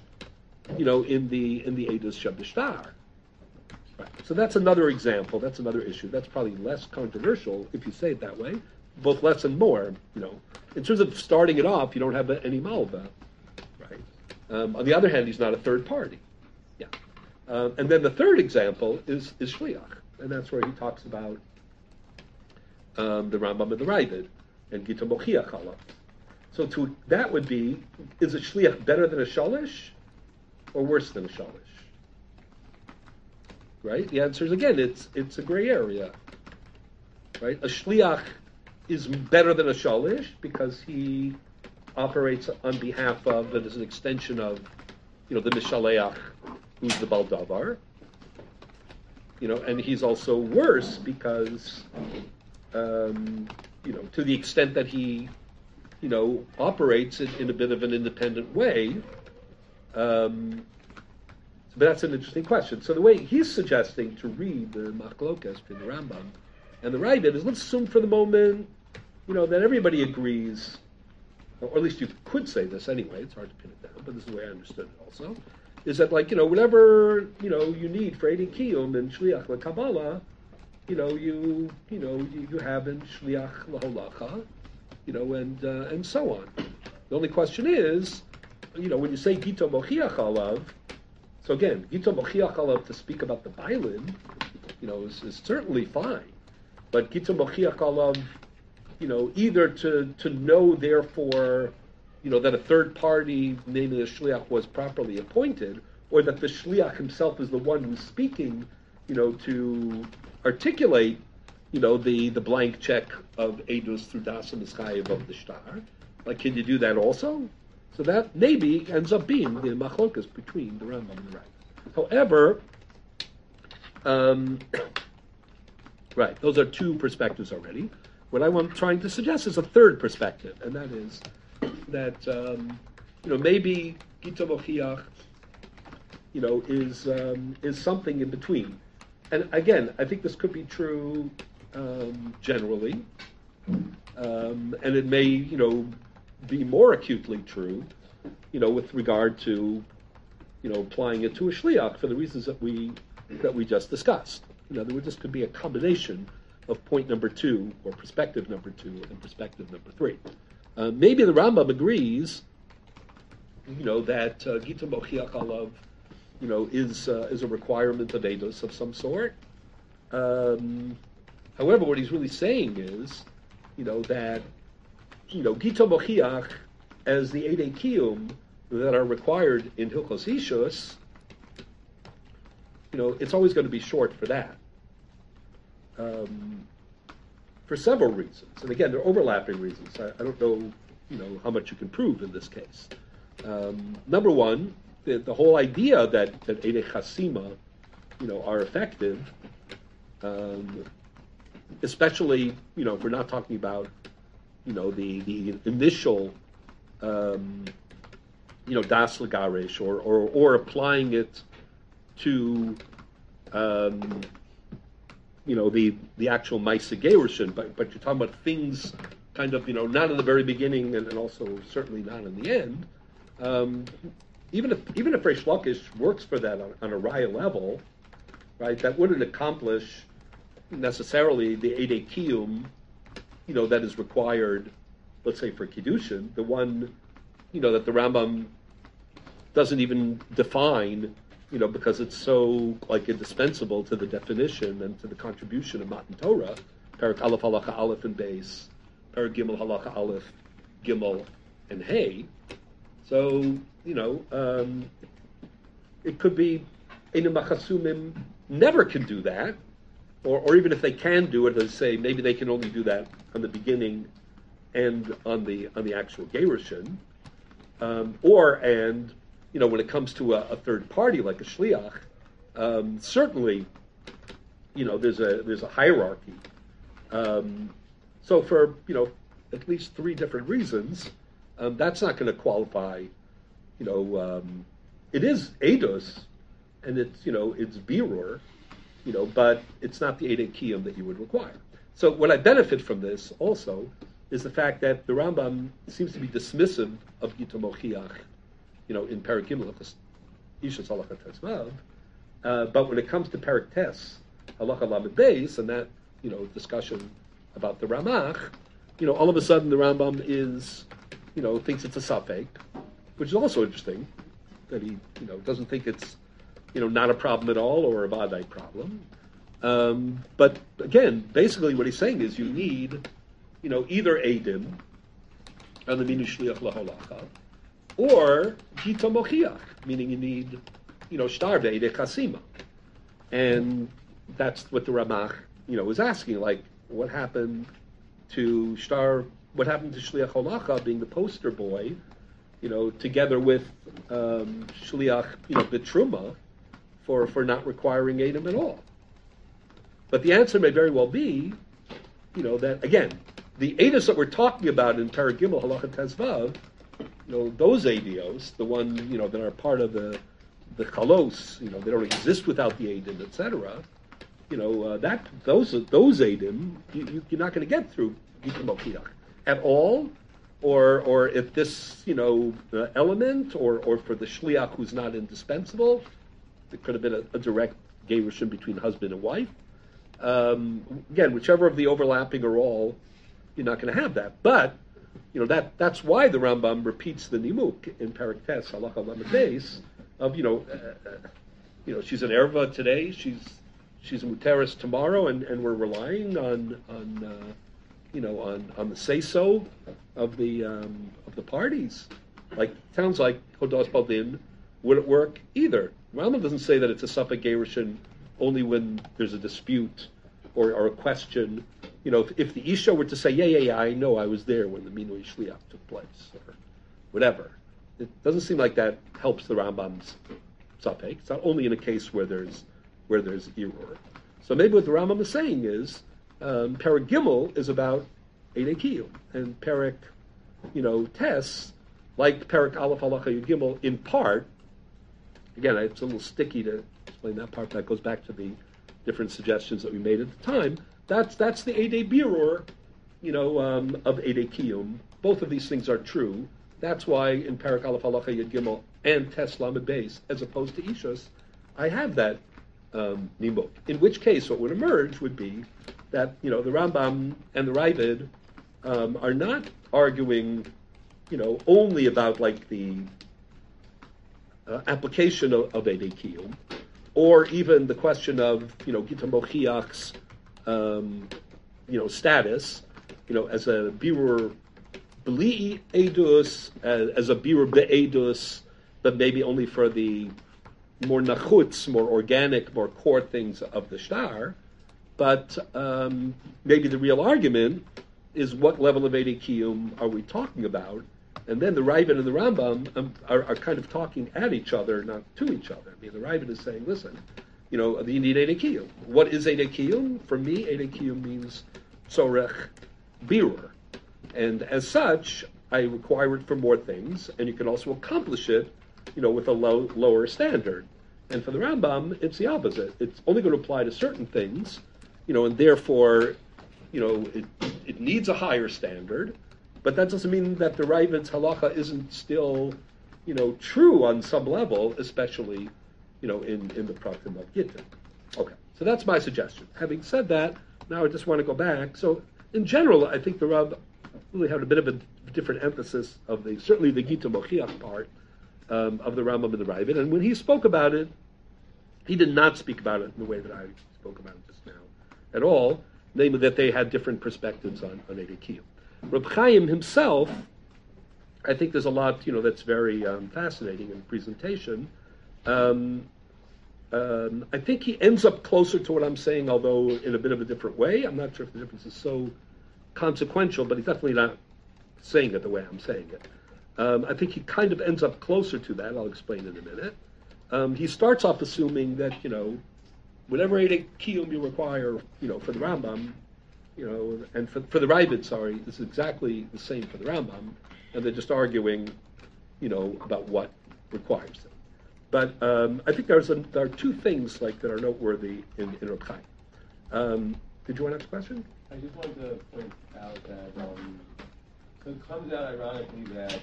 you know, in the in the Eidos Shabdishtar. Right. So that's another example. That's another issue. That's probably less controversial if you say it that way both less and more. You know, in terms of starting it off, you don't have any malva, right? Um, on the other hand, he's not a third party. Yeah, um, and then the third example is is shliach, and that's where he talks about um, the Rambam and the Ravid and Gita Mochiach Allah. So to that would be is a shliach better than a shalish or worse than a shalish? Right? The answer is again, it's it's a gray area. Right? A shliach is better than a shalish because he operates on behalf of and is an extension of, you know, the mishaleach, who's the baldavar. You know, and he's also worse because, um, you know, to the extent that he, you know, operates in, in a bit of an independent way. Um, but that's an interesting question. So the way he's suggesting to read the Machlokas in the Rambam and the Ravid is let's assume for the moment, you know, that everybody agrees, or at least you could say this anyway, it's hard to pin it down, but this is the way I understood it also, is that like, you know, whatever, you know, you need for Eddie Kiyum and Shliach LaKabbalah, you know, you, you know, you, have in Shliach LaHolacha, you know, and, uh, and so on. The only question is, you know, when you say Gito Mochiach Alav, so again, Gito Mochiach to speak about the Bailin, you know, is, is certainly fine. But Gita Mochiach you know, either to, to know, therefore, you know, that a third party, namely the Shliach, was properly appointed, or that the Shliach himself is the one who's speaking, you know, to articulate, you know, the, the blank check of Eidos through Das Dasa Mischayev of the Shtar. Like, can you do that also? So that maybe ends up being the machlokas between the Rambam and the Rav. However, um, Right. Those are two perspectives already. What I'm trying to suggest is a third perspective, and that is that um, you know maybe Gita Mochiach, you know, is um, is something in between. And again, I think this could be true um, generally, um, and it may you know be more acutely true, you know, with regard to you know applying it to a shliach for the reasons that we that we just discussed. In other words, this could be a combination of point number two, or perspective number two, and perspective number three. Uh, maybe the Rambam agrees, you know, that uh, Gita Mochiach Alav, you know, is uh, is a requirement of Eidos of some sort. Um, however, what he's really saying is, you know, that, you know, Gita Mochiach as the Eidei Kiyum that are required in Hilchos Ishus, you know, it's always going to be short for that. Um, for several reasons, and again, they're overlapping reasons. I, I, don't know, you know, how much you can prove in this case. Um, number one, the, the, whole idea that that Eidei Chasima, you know, are effective, um, especially, you know, if we're not talking about, you know, the the initial, um, you know, das lagarish or, or or applying it to, um, you know, the the actual Maisa Gerushin, but but you're talking about things kind of, you know, not in the very beginning and, and also certainly not in the end. Um, even if even if Reish Lakish works for that on, on a raya level, right, that wouldn't accomplish necessarily the Eidei Kiyum, you know, that is required, let's say for Kiddushin, the one, you know, that the Rambam doesn't even define you know, because it's so like indispensable to the definition and to the contribution of Matan Torah, Parak Aleph Halacha Aleph and Base, Parak Gimel Halacha Aleph, Gimel, and Hey, So, you know, um, it could be Enim Machasumim never can do that, or, or even if they can do it, let's say maybe they can only do that on the beginning and on the on the actual Gerushin, um, or and you know when it comes to a, a third party like a shliach, um, certainly, you know there's a there's a hierarchy. Um, so for you know at least three different reasons, um, that's not going to qualify. You know, um, it is edus, and it's you know it's birur, you know, but it's not the Ede Kiyum that you would require. So what I benefit from this also is the fact that the Rambam seems to be dismissive of Gita Mochiach, you know, in Perik Halacha Tesvav, uh, but when it comes to Perik Tes, Halacha Lamed Beis, and that, you know, discussion about the Ramach, you know, all of a sudden the Rambam is, you know, thinks it's a Safek, which is also interesting, that he, you know, doesn't think it's, you know, not a problem at all or a Vadai problem. Um, but again, basically what he's saying is you need you know, either Adim, and the Minu Shliach Laholacha, or Gita Mochiach, meaning you need, you know, Shtar Ve'ede kasima. And that's what the Ramach, you know, was asking, like, what happened to Shtar, what happened to Shliach Holacha being the poster boy, you know, together with um, Shliach, you know, Bitruma, for, for not requiring Adam at all. But the answer may very well be, you know, that again, the Adas that we're talking about in Paragimel Halacha Tezvav, you know, those Adios, the one, you know, that are part of the the Chalos, you know, they don't exist without the Adim, etc. You know, uh, that those those Adim, you, are not going to get through Gita at all, or or if this, you know, uh, element, or or for the Shliach who's not indispensable, it could have been a, a direct Gerushin between husband and wife. Um, again, whichever of the overlapping or all you're not going to have that. But you know that that's why the Rambam repeats the nimuk in Parak Tes Halacha of you know uh, uh, you know she's an erva today, she's she's a muteris tomorrow, and, and we're relying on on uh, you know on on the say so of the um, of the parties. Like sounds like Hodos Baldin wouldn't work either. Rambam doesn't say that it's a Safek Gerushin only when there's a dispute or, or a question you know, if, if, the Isha were to say, yeah, yeah, yeah, I know I was there when the Minui Shliach took place, or whatever, it doesn't seem like that helps the Rambam's Sapek. It's not only in a case where there's where there's error. So maybe what the Rambam is saying is, um, is about Eidei and Perik, you know, Tes, like Perik Aleph Halacha Yud Gimel, in part, again, it's a little sticky to explain that part, that goes back to the different suggestions that we made at the time, that's that's the Ede Birur, you know, um, of Ede Kiyum. Both of these things are true. That's why in Parak Aleph Halacha Yud Gimel and Tesla Base, as opposed to Ishus, I have that um, nimuk. In which case, what would emerge would be that you know the Rambam and the Ravid um, are not arguing, you know, only about like the uh, application of, of or even the question of you know Gita Mochiach's um, you know, status, you know, as a birur bli edus, as, a birur be'edus, but maybe only for the more nachutz, more organic, more core things of the star. But um, maybe the real argument is what level of Kiyum are we talking about? And then the Ravid and the Rambam um, are, are, kind of talking at each other, not to each other. I mean, the Ravid is saying, listen, you know, you need Ede Kiyum. What is Ede Kiyum? For me, Ede Kiyum means Tzorech Birur. And as such, I require it for more things, and you can also accomplish it, you know, with a low, lower standard. And for the Rambam, it's the opposite. It's only going to apply to certain things, you know, and therefore, you know, it, it needs a higher standard. But that doesn't mean that the Ravid's halacha isn't still, you know, true on some level, especially you know, in, in the Pratim of Gittin. Okay, so that's my suggestion. Having said that, now I just want to go back. So, in general, I think the Rab really had a bit of a different emphasis of the certainly the Gita Mochiach part um, of the Rambam and the Ravid. And when he spoke about it, he did not speak about it in the way that I spoke about it just now at all, namely that they had different perspectives on, on Ede Kiyum. Reb Chaim himself I think there's a lot, you know, that's very um, fascinating in presentation. Um, um, I think he ends up closer to what I'm saying, although in a bit of a different way. I'm not sure if the difference is so consequential, but he's definitely not saying it the way I'm saying it. Um, I think he kind of ends up closer to that. I'll explain in a minute. Um, he starts off assuming that you know, whatever Eidei Kiyum you require, you know, for the Rambam, you know, and for, for the Ravid, sorry, is exactly the same for the Rambam, and they're just arguing, you know, about what requires it. But um, I think there's a, there are two things like that are noteworthy in in Chaim. Um, did you want to ask a question? I just wanted to point out that um, so it comes out ironically that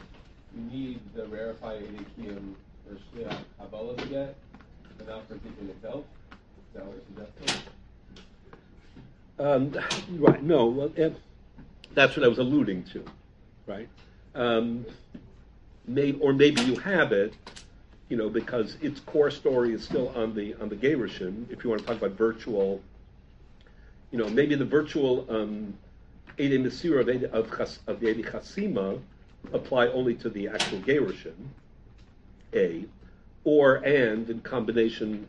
you need the rarefied Edekium for Shliach Kabbalah to get, but not for Tikkun itself. Is that what you're suggesting? Um, right. No. Well, that's what I was alluding to. Right. Um, may, or maybe you have it, you know, because its core story is still on the on the Gerushin. If you want to talk about virtual, you know, maybe the virtual um, Ede Mesira of, of, of the Ede Chasima apply only to the actual Gerushin, A, or and in combination,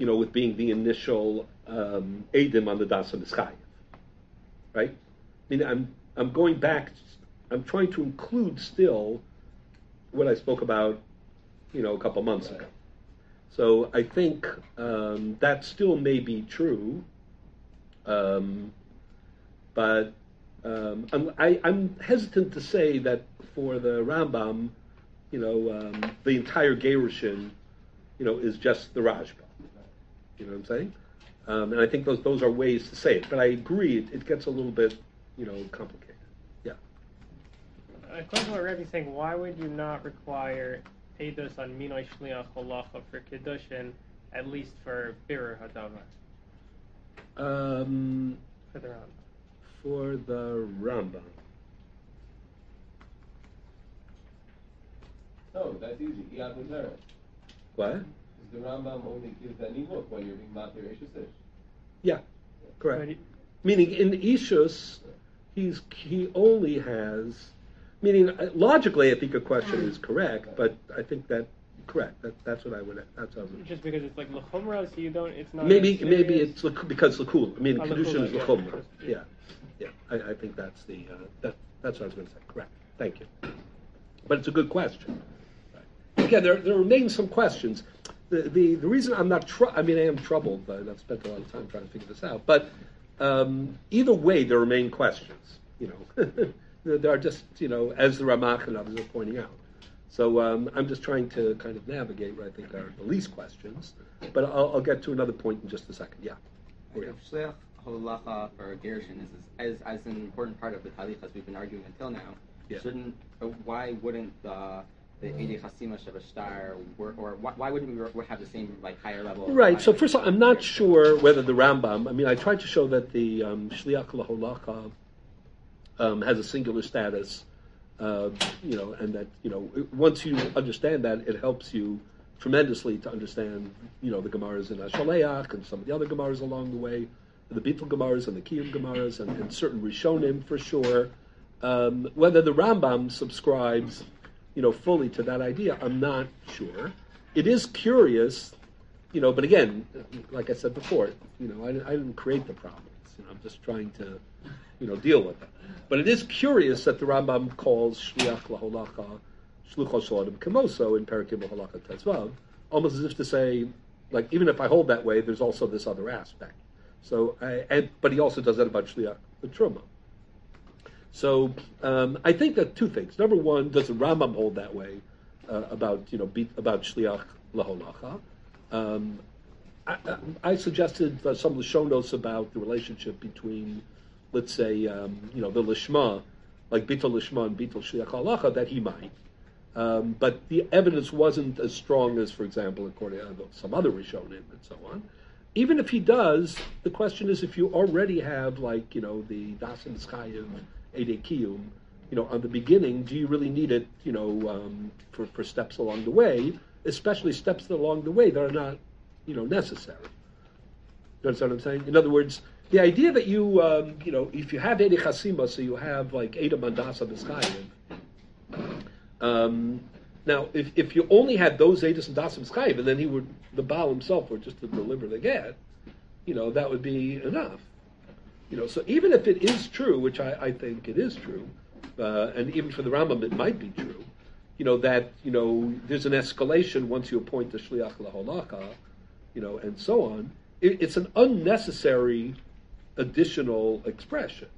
you know, with being the initial um, Edim on the Dasa Mischayev. Right? I mean, I'm, I'm going back, I'm trying to include still what I spoke about, you know, a couple months ago. So I think um, that still may be true, um, but um, I'm, I, I'm hesitant to say that for the Rambam, you know, um, the entire Gerushin, you know, is just the Rajba. You know what I'm saying? Um, and I think those those are ways to say it. But I agree, it, it gets a little bit, you know, complicated. Yeah. According to what Rebbe's saying, why would you not require Eidos on Minoi Shliach Holacha for Kiddushin, at least for Birur Hadavar, Um, for the Rambam? for the Rambam. No, that's easy. Iyad Muteret. What? The Rambam only gives that nivuk when you're being matir Eshesish. Yeah, correct. But he- Meaning in Ishus, he's he only has. Meaning uh, logically, I think your question is correct, but I think that correct. That, that's what I would. That's what I would. Just because it's like Lechumra, so you don't, it's not. Maybe maybe it's lak- because lakul. I mean, Oh, kedushin is lakula, lakum. yeah. Yeah, yeah. I, I think that's the uh, that that's what I was going to say. Correct. Thank you. But it's a good question. Again, there there remain some questions. The the, the reason I'm not. Tr- I mean, I am troubled. But I've spent a lot of time trying to figure this out. But um, either way, there remain questions. You know, there are just you know as the Ramach and others are pointing out. So um, I'm just trying to kind of navigate what I think are the least questions. But I'll, I'll get to another point in just a second. Yeah. Holacha for Gershon is as, as an important part of the Talich as we've been arguing until now, Yeah. shouldn't why wouldn't the the Edi Hasima Shabashtar work, or why, wouldn't we have the same like higher level? Right. So first of all, I'm not sure whether the Rambam. I mean, I tried to show that the um, Shliach Laholacha um, has a singular status. Uh, you know, and that you know, once you understand that, it helps you tremendously to understand, you know, the Gemaras in Ashaleach and some of the other Gemaras along the way, the Beetle Gemaras and the Kiyum Gemaras and, and certain Rishonim for sure. Um, whether the Rambam subscribes, you know, fully to that idea, I'm not sure. It is curious, you know, but again, like I said before, you know, I, I didn't create the problems. You know, I'm just trying to, you know, deal with it. But it is curious that the Rambam calls Shliach Laholacha Shluchos Shaladim Kemoso in Perikim Laholacha Tezvav, almost as if to say, like, even if I hold that way, there's also this other aspect. So, I, and but he also does that about Shliach the Truma. So um, I think that two things. Number one, does the Rambam hold that way uh, about you know be, about Shliach Laholacha? Um, I, I- suggested uh, some of the show notes about the relationship between, let's say, um, you know, the Lishma, like Bitul Lishma and Bitul Shliach Halacha, that he might. Um, but the evidence wasn't as strong as, for example, according to some other Rishonim and so on. Even if he does, the question is if you already have, like, you know, the Dasim Chayiv, Ede Kiyum, you know, on the beginning, do you really need it, you know, um, for, for steps along the way, especially steps along the way that are not, you know, necessary? You understand what I'm saying? In other words, the idea that you, um, you know, if you have Ede Chasima, so you have like Ede Mandasa B'Schayiv, Um, now, if, if you only had those Adis and Dasim and then he would, the Baal himself were just to deliver the get, you know, that would be enough. You know, so even if it is true, which I, I think it is true, uh, and even for the Rambam it might be true, you know, that, you know, there's an escalation once you appoint the Shliach Laholaka, you know, and so on. It, it's an unnecessary additional expression.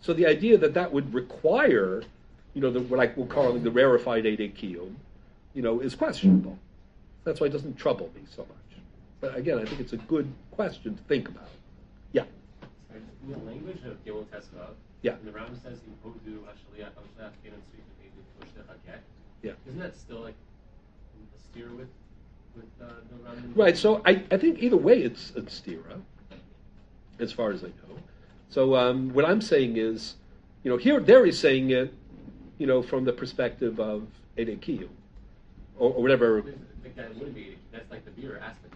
So the idea that that would require, you know, the, what I will call the rarefied Ede Kiyum, you know, is questionable. That's why it doesn't trouble me so much. But again, I think it's a good question to think about. The language of Gimel Tesvav, Yeah. and the Ram says in Hodu Hashaliach Hashach Kenan Sweet Haget. Yeah. Isn't that still like a steer with with uh, the Ram? Right. So I, I think either way it's a stira, as far as I know. So um, what I'm saying is, you know, here there he's saying it, you know, from the perspective of Ede Kiyum, or, or whatever. I think that wouldn't be. That's like the beer aspect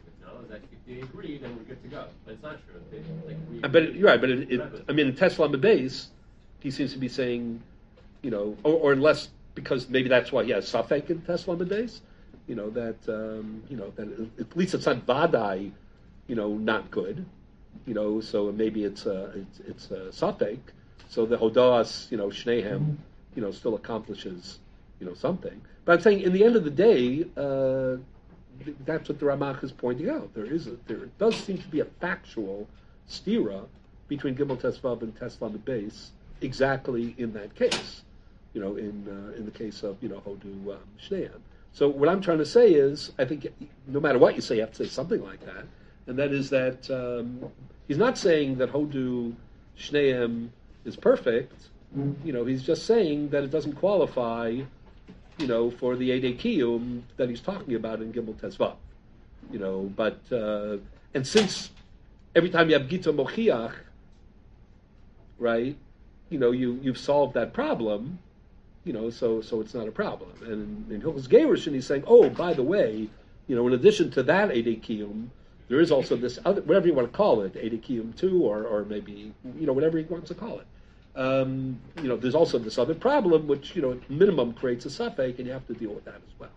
That if they agree, then we're good to go. But it's not true. They, like, But you're right. But it, it, I mean, in Tesla base, he seems to be saying, you know, or, or unless because maybe that's why he has Safek in Tesla base, you know that um, you know that at least it's not Vadai, you know, not good, you know. So maybe it's uh, it's it's uh, Safek. So the Hodas, you know, Shnehem, you know, still accomplishes, you know, something. But I'm saying, in the end of the day, uh, th- that's what the Ramach is pointing out. There is a, there does seem to be a factual stira between Gimel Tesvav and Tesvav the base exactly in that case. You know, in uh, in the case of you know Hodu um, Shneim. So what I'm trying to say is, I think no matter what you say, you have to say something like that, and that is that um, he's not saying that Hodu Shneim is perfect. You know, he's just saying that it doesn't qualify, you know, for the Ede that he's talking about in Gimel Tesvav. You know, but uh, and since every time you have Gita Mochiach, right, you know, you you've solved that problem, you know, so so it's not a problem. And in, Hilchos Gerushin, he's saying, oh, by the way, you know, in addition to that Ede Kiyum, there is also this other, whatever you want to call it, Ede Kiyum two, or or maybe you know whatever he wants to call it. Um, you know, there's also this other problem, which you know, at minimum creates a safek, and you have to deal with that as well.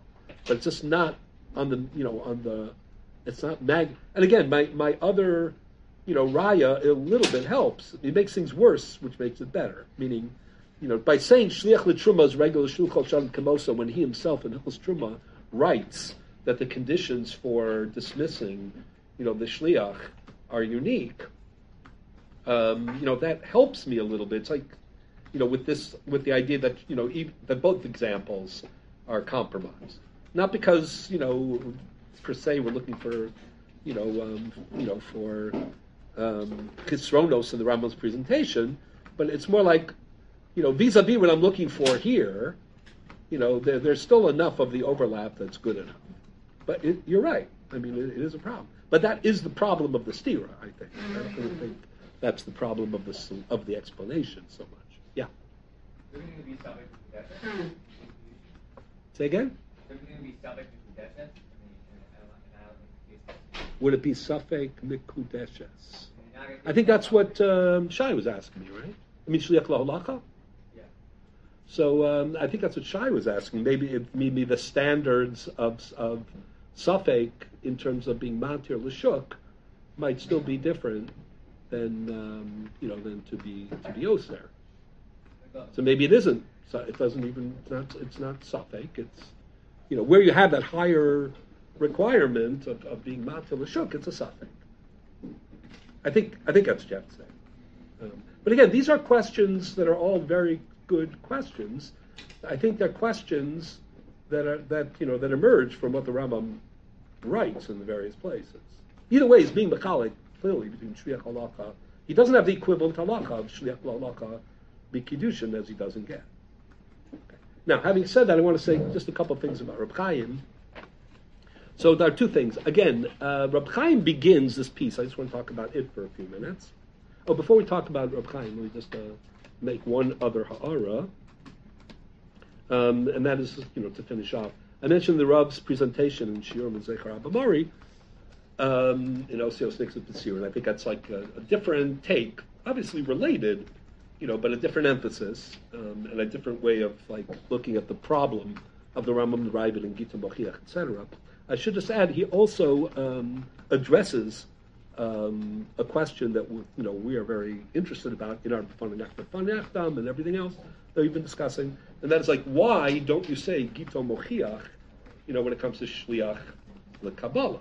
But it's just not on the you know on the it's not mag. And again, my my other you know raya a little bit helps. It makes things worse, which makes it better. Meaning, you know, by saying shliach l'truma is regular shulchal shalom kamosa, when he himself in Hilchos Truma writes that the conditions for dismissing, you know, the shliach are unique. Um, you know, that helps me a little bit. It's like, you know, with this, with the idea that you know, ev that both examples are compromised, not because you know, per se, we're looking for, you know, um, you know, for um, Kisronos in the Rambam's presentation, but it's more like, you know, vis-a-vis what I'm looking for here, you know, there, there's still enough of the overlap that's good enough. But it, you're right. I mean, it, it is a problem. But that is the problem of the stira, I think. I don't think that's the problem of the of the explanation so much. Yeah. Will be subject to possession. Say again. Would it be Safek Mikudeshes? I think that's what um, Shai was asking me, right? I mean, Shliach Laholaka? Yeah. So um, I think that's what Shai was asking. Maybe it, maybe the standards of of Safek in terms of being Mantir Lashuk might still be different than um, you know than to be to be Oser. So maybe it isn't. So it doesn't even. It's not. It's not Safek. It's you know where you have that higher requirement of, of being Mantir Lashuk. It's a Safek. I think I think that's Jeff saying. Um, but again, these are questions that are all very good questions. I think they're questions that are that you know that emerge from what the Rambam writes in the various places. Either way, he's being mechalik clearly between shliach halacha. He doesn't have the equivalent halacha of shliach halacha b'kiddushin as he does in get. Okay. Now, having said that, I want to say just a couple of things about Reb Chaim. So there are two things. Again, uh, Reb Chaim begins this piece. I just want to talk about it for a few minutes. Oh, before we talk about Reb Chaim, let me just uh, make one other ha'ara, um, and that is, you know, to finish off. I mentioned the Rav's presentation in Shiur and Zechar Abamari, um, in Osios Nixon Pesir, and I think that's like a, a different take, obviously related, you know, but a different emphasis um, and a different way of like looking at the problem of the Rambam, the Ravid, and Gita Mochiach, etc. I should just add he also um, addresses um, a question that we, you know we are very interested about in our Fanachtam and everything else that we've been discussing, and that is like why don't you say Gita Mochiach, you know, when it comes to Shliach the Kabbalah,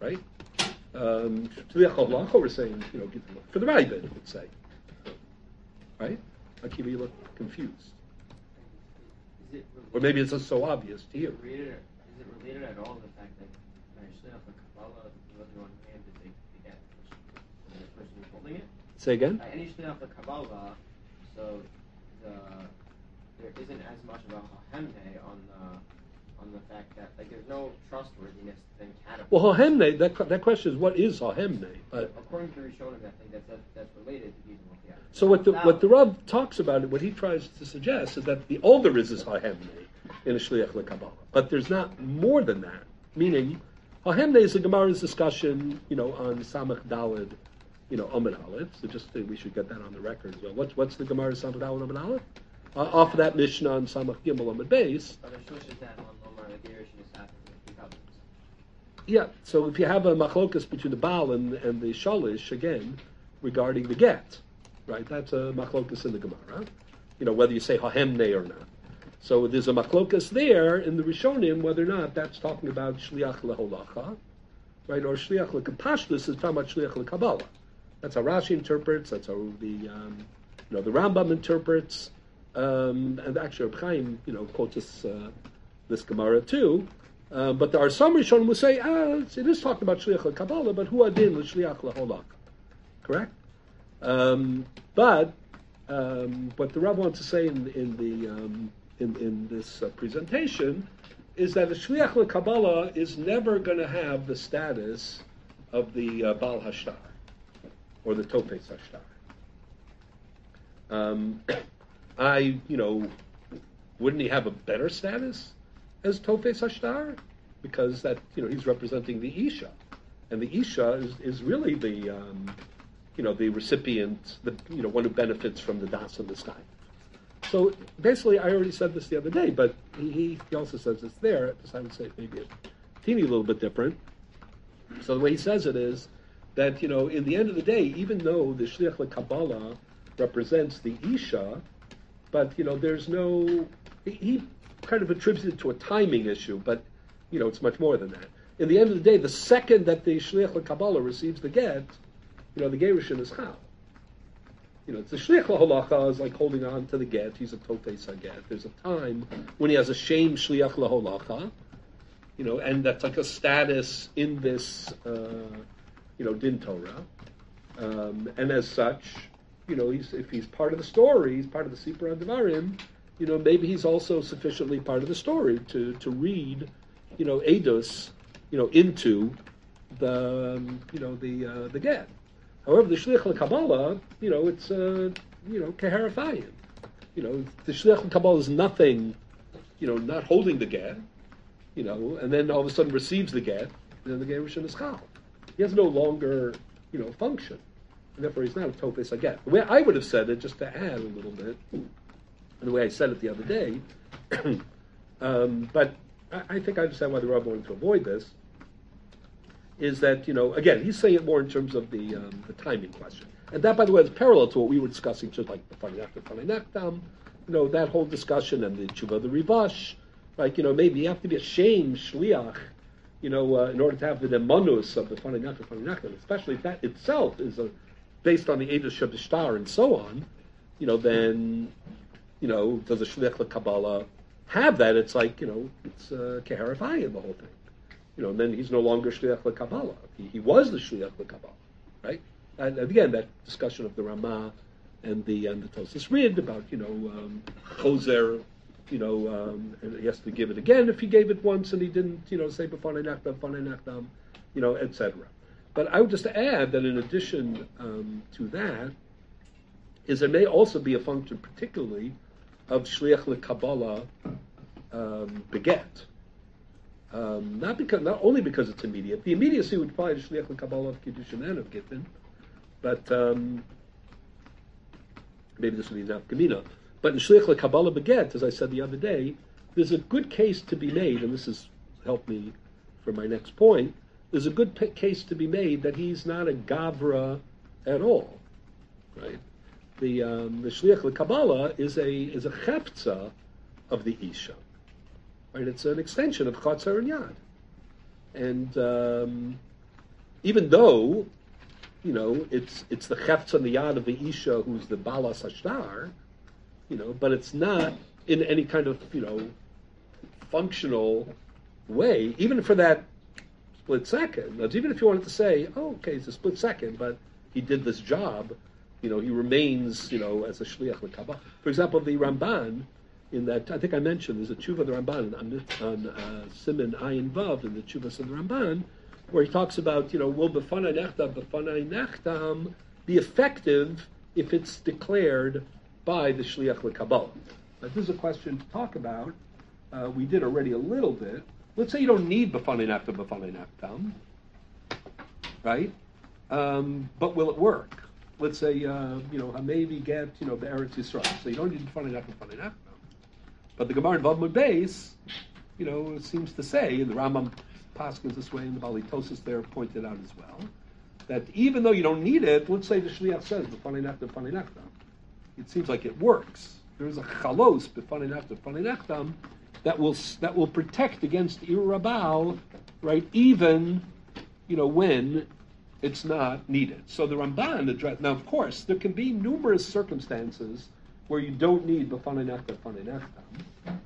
right? Um, Shliach Halacha, we're saying, you know, Gita Mochiach. for the Ravid, would say, right? Akiva, you look confused. Is it Or maybe it's just so obvious to you. related? Is it related at all to the fact that when I shliach the Kabbalah, the one hand to take the the person who's holding it? Say again? Uh, any shliach the Kabbalah, so the there isn't as much of a hahemne on the on the fact that like there's no trustworthiness then catapult. Well, Hahemne, that, that question is what is Hahemne? But according to Rishonim, I think that's that, that's related to Mochiach. so what the Now- what the Rav talks about, what he tries to suggest is that the there is is Hahemne in a Shliach LeKabbalah, but there's not more than that. Meaning, Hahemne is the Gemara's discussion, you know, on Samach Dalid, you know, Amid Aleph. So just think we should get that on the record. So what's what's the Gemara's Amid Aleph? Uh, off of that Mishnah on Samach Gimel Amid Beis. But the shush is that on Omar the Gerish is happening with the couples. Yeah, so if you have a machlokas between the Baal and, and the Shalish, again, regarding the get, right, that's a machlokas in the Gemara, you know, whether you say hahemne or not. So there's a machlokas there in the Rishonim, whether or not that's talking about shliach leholacha, right, or shliach lekapashlis is talking about shliach lekabbalah. That's how Rashi interprets, that's how the, um, you know, the Rambam interprets, um, and actually Reb Chaim, you know, quotes this, uh, this Gemara too, uh, but there are some Rishonim who say, ah, it is talking about Shliach Kabbalah, but who adin l'Shliach Laholach. Correct? Um, but um, what the Rav wants to say in, in, the, um, in, in this uh, presentation is that the Shliach Kabbalah is never going to have the status of the uh, Baal Hashtar or the Topes Hashtar. Um, I, you know, wouldn't he have a better status? As Tofes Hashtar because that you know he's representing the Isha, and the Isha is, is really the um, you know the recipient, the you know one who benefits from the das of the sky. So basically, I already said this the other day, but he, he also says it's there. So I would say maybe a teeny little bit different. So the way he says it is that you know in the end of the day, even though the Shliach Kabbalah represents the Isha, but you know there's no he kind of attributes it to a timing issue, but you know it's much more than that. In the end of the day, the second that the shliach Kabbalah receives the get, you know the gerushin is chal. You know, the shliach laholacha is like holding on to the get. He's a tofes get. There's a time when he has a shame shliach laholacha, you know, and that's like a status in this, uh, you know, din Torah, um, and as such, you know, he's, if he's part of the story, he's part of the Sipur Devarim you know, maybe he's also sufficiently part of the story to, to read, you know, Eidos, you know, into the, um, you know, the uh, the get. However, the Shlich Kabbalah, you know, it's, uh, you know, Keharafayim. You know, the Shlich Kabbalah is nothing, you know, not holding the get, you know, and then all of a sudden receives the get, and then the Gerushin is Chal. He has no longer, you know, function. And therefore, he's not a Topes get. The way I would have said it, just to add a little bit, the way I said it the other day. um, but I, I, think I understand why the Rav wanted to avoid this. Is that you know again he's saying it more in terms of the um, the timing question, and that by the way is parallel to what we were discussing, just like the Farinakta Farinaktam, you know that whole discussion and the Tshuva the Rivash, like you know maybe you have to be a shame shliach, you know uh, in order to have the demonus of the Farinakta Farinaktam, especially if that itself is a, based on the Eidos Shabishtar and so on, you know then you know, does a shliach Kabbalah have that? It's like, you know, it's uh, keharafayim, the whole thing. You know, and then he's no longer shliach Kabbalah. He, he was the shliach Kabbalah, right? And, again, that discussion of the Ramah and the and the Tosis Rid about, you know, um, Choser, you know, um, and he has to give it again if he gave it once and he didn't, you know, say b'fanei nachdam, fanei nachdam, you know, etc. But I would just add that in addition um, to that, is there may also be a function, particularly of shliach lekabbalah um, beget. Um, not because, not only because it's immediate. The immediacy would apply to shliach lekabbalah of kiddushin and of gittin, but um, maybe this would be enough Gemina. But in Shliach Kabbalah Beget, as I said the other day, there's a good case to be made, and this has helped me for my next point. There's a good case to be made that he's not a Gavra at all, right? The um, the Shliach Kabbalah is a is a cheptza of the Isha, right? It's an extension of Chatzar and Yad, and um, even though you know, it's it's the chefts on the yad of the isha who's the bala sashtar, you know, but it's not in any kind of you know functional way, even for that split second. Now, even if you wanted to say, oh, okay, it's a split second, but he did this job, you know, he remains, you know, as a shliach l'kabah. For example, the Ramban in that I think I mentioned there's a tshuva of the Ramban on, on uh, Simon Ayin in the tshuvas of the Ramban where he talks about, you know, will b'fanai nechtam, b'fanai nechtam be effective if it's declared by the shliach l'kabbalah? But this is a question to talk about. Uh, we did already a little bit. Let's say you don't need b'fanai nechtam, b'fanai nechtam, right? Um, but will it work? Let's say, uh, you know, maybe get, you know, the Eretz Yisrael. So you don't need b'fanai nechtam, b'fanai nechtam. But the Gemara in Vav Beis, you know, seems to say, and the Rambam Paskins this way, and the Balitosis there pointed out as well, that even though you don't need it, let's say the Shliach says, b'fanei nechtam, it seems like it works. There is a chalos, b'fanei nechtam, that will, that will protect against irabal, right, even, you know, when it's not needed. So the Ramban address, now of course, there can be numerous circumstances where you don't need b'fanei nechtam, b'fanei nechtam,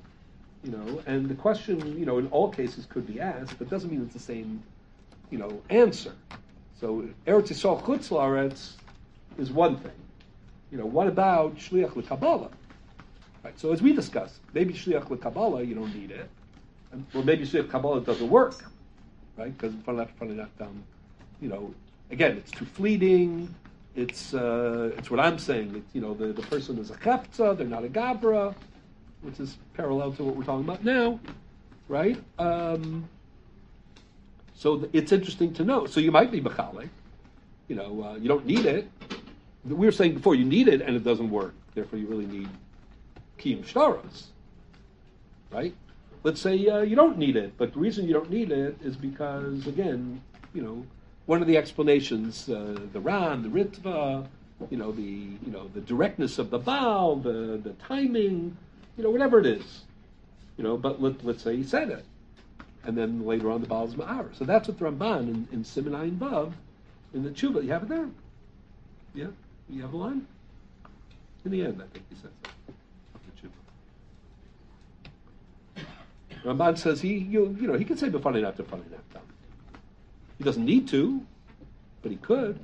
you know, and the question, you know, in all cases could be asked, but doesn't mean it's the same, you know, answer. So Eretz Yisrael Chutz is one thing. You know, what about Shliach L'Kabbalah? Right, so as we discussed, maybe Shliach L'Kabbalah, you don't need it. Or maybe Shliach Kabbalah doesn't work, right? Because you know, again, it's too fleeting. It's uh, it's what I'm saying. It's, you know, the, the person is a chepta, they're not a gabra which is parallel to what we're talking about now, right? Um, so th- it's interesting to know. So you might be mechalik, you know, uh, you don't need it. We were saying before you need it and it doesn't work. Therefore, you really need kiyum shtaros, right? Let's say uh, you don't need it, but the reason you don't need it is because, again, you know, one of the explanations, uh, the Ran, the Ritva, you know, the you know the directness of the bow, the the timing, you know, whatever it is, you know, but let, let's say he said it. And then later on the bow Baal's Ma'ar. So that's what the Ramban in, in Simon Ayin Vav, in the Tshuva, you have it there. Yeah? You have a line? In the end, I think he says that. Ramban says he, you, you know, he can say b'fanei after b'fanei naftam. He doesn't need to, but he could.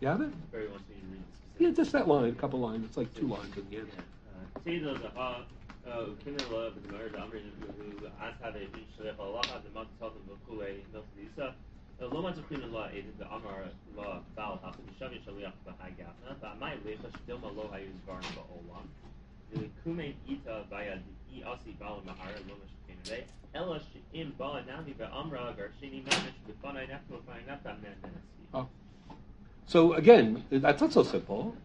You have it? Barry wants me to read Yeah, just that line, a couple lines. It's like two lines at the end. Teido Oh. So again, that's not so simple.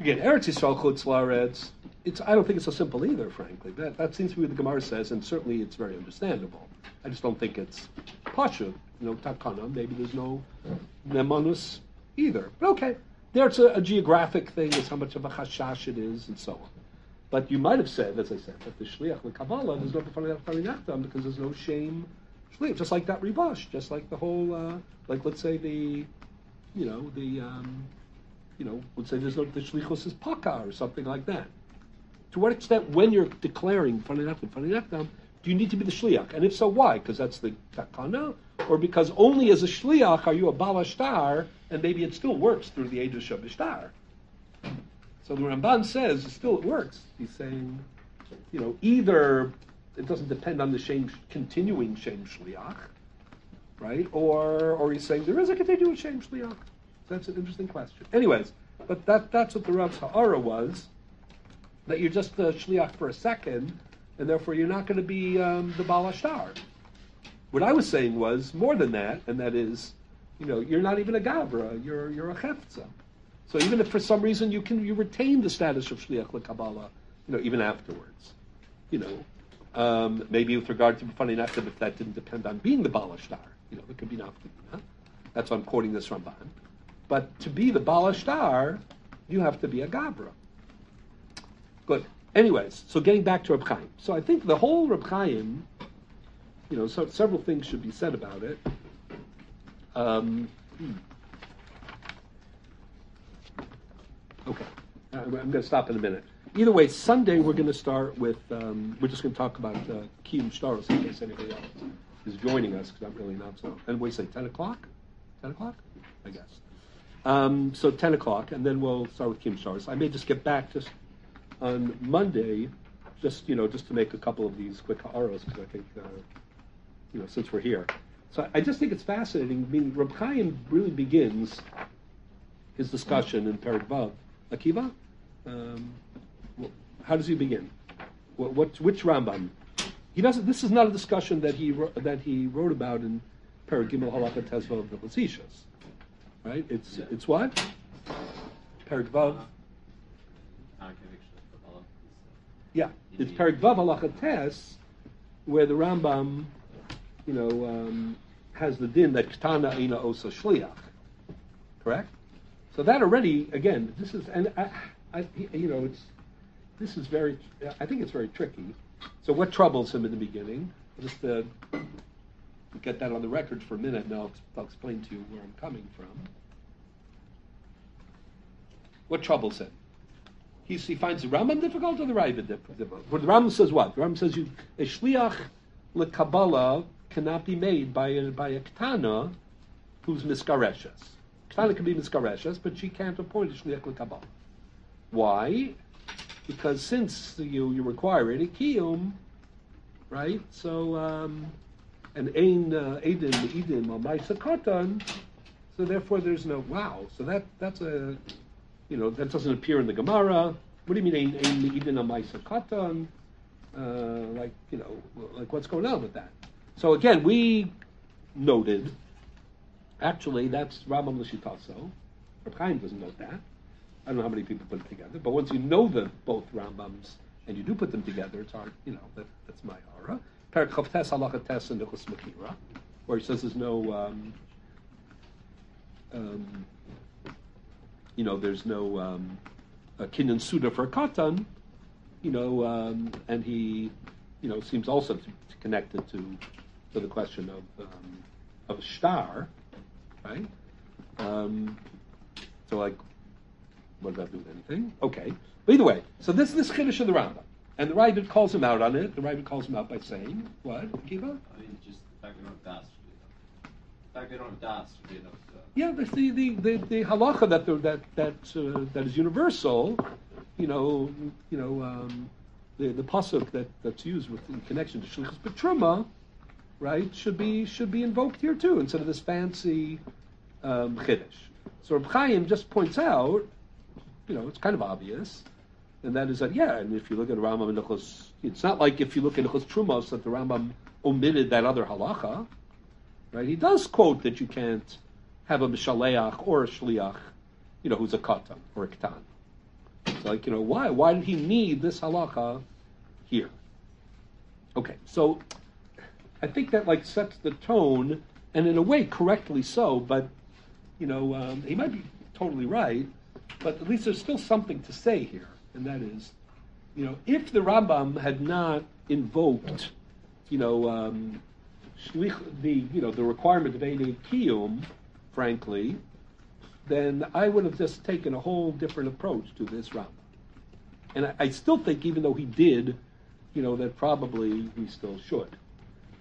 Again, Eretz Yisrael Chutz La'aretz, it's, I don't think it's so simple either, frankly. That, that seems to be what the Gemara says, and certainly it's very understandable. I just don't think it's Pasha, you know, Takana. Maybe there's no Nemanus either. But okay, there's a, a geographic thing, it's how much of a chashash it is, and so on. But you might have said, as I said, that the Shliach, the Kabbalah, there's no B'fanei because there's no shame Shliach, just like that Rivash, just like the whole, uh, like let's say the, you know, the, um, you know, let's say there's no, the Shlichus is Paka or something like that. To what extent, when you're declaring B'fanei Nechtam, do you need to be the Shliach? And if so, why? Because that's the Takana? Or because only as a Shliach are you a Balashtar, and maybe it still works through the age of Shabashtar? So the Ramban says, still it works. He's saying, you know, either it doesn't depend on the shame, continuing shame shliach, right? Or, or he's saying there is a continuing shame shliach. That's an interesting question. Anyways, but that, that's what the Rav Ha'ara was, that you're just the shliach for a second, and therefore you're not going to be um, the balashtar. What I was saying was more than that, and that is, you know, you're not even a gavra, you're, you're a cheftza. So even if for some reason you can you retain the status of shliach lekabbalah, you know, even afterwards, you know, um, maybe with regard to funny enough, if that didn't depend on being the balashtar, you know, it could be nafkamina. That's why I'm quoting this Ramban. But to be the balashtar, you have to be a gabra. Good. Anyways, so getting back to Reb Chaim. So I think the whole Reb Chaim, you know, so several things should be said about it. Um, Okay, Uh, I'm going to stop in a minute. Either way, Sunday we're going to start with. Um, we're just going to talk about uh, Kiyum Shtaros in case anybody else is joining us because I'm really not so. And we say ten o'clock. Ten o'clock, I guess. Um, so ten o'clock, and then we'll start with Kiyum Shtaros. I may just get back just on Monday, just you know, just to make a couple of these quick arrows because I think, uh, you know, since we're here. So I just think it's fascinating. I mean, Reb Chaim really begins his discussion in Perik Vav. Akiva, um, how does he begin? What, what, which Rambam? He doesn't. This is not a discussion that he wrote, that he wrote about in Perik Gimel Halacha Tezvav of the Facetious, right? It's it's what? Perik Vav. Yeah, it's Perik Vav Halacha Tes, where the Rambam, you know, um, has the din that Ktana Ina Osa Shliach. Correct. So that already, again, this is, and I, I, you know, it's, this is very, I think it's very tricky. So what troubles him in the beginning? Just to get that on the record for a minute, and I'll, I'll explain to you where I'm coming from. What troubles him? He's, he finds the Rambam difficult or the Ravid difficult? Well, the Rambam says what? The Rambam says you, a shliach lekabbalah cannot be made by a, by a ktana who's miskareshes. Ktana can be miskareshes, but she can't appoint a shliach lekabbalah. Why? Because since you, you require any kiyum, right? So, um, and ein edim al ma'isa katan, so therefore there's no wow. So that that's a, you know, that doesn't appear in the Gemara. What do you mean ein al ma'isa katan? Uh, like you know, like what's going on with that? So again, we noted. Actually, that's Rambam Lishitaso. Reb Chaim doesn't note that. I don't know how many people put it together, but once you know the both Rambams and you do put them together, it's hard. You know, that, that's my aura. Perak Chavtes Halacha Tes and Nichus Makira, where he says there's no, um, um, you know, there's no um, a kinyan suda for katan, you know, um, and he, you know, seems also to, to connect it to to the question of um, of star, right? Um, so like what does that do with anything? Okay. But either way, so this is this Kiddush of the Rambam. And the Ravid calls him out on it. The Ravid calls him out by saying, what, Kiva? I mean, just the fact they don't have das. The fact they don't have das should be enough. To, Yeah, that's the, the, the, the halacha that, the, that, that, uh, that is universal, you know, you know, um, the, the pasuk that, that's used with, in connection to Shlichus Betruma, right, should be, should be invoked here too, instead of this fancy um, Chiddush. So Reb Chaim just points out, you know, it's kind of obvious, and that is that, yeah, and if you look at Rambam and Nichos, it's not like if you look at Nichos Trumos that the Rambam omitted that other halacha, right? He does quote that you can't have a mishaleach or a shliach, you know, who's a katan or a katan. It's like, you know, why? Why did he need this halacha here? Okay, so I think that like sets the tone, and in a way correctly so, but you know, um, he might be totally right, but at least there's still something to say here, and that is, you know, if the Rambam had not invoked, you know, um, the you know the requirement of Eidei Kiyum, frankly, then I would have just taken a whole different approach to this Rambam. And I, I still think, even though he did, you know, that probably we still should.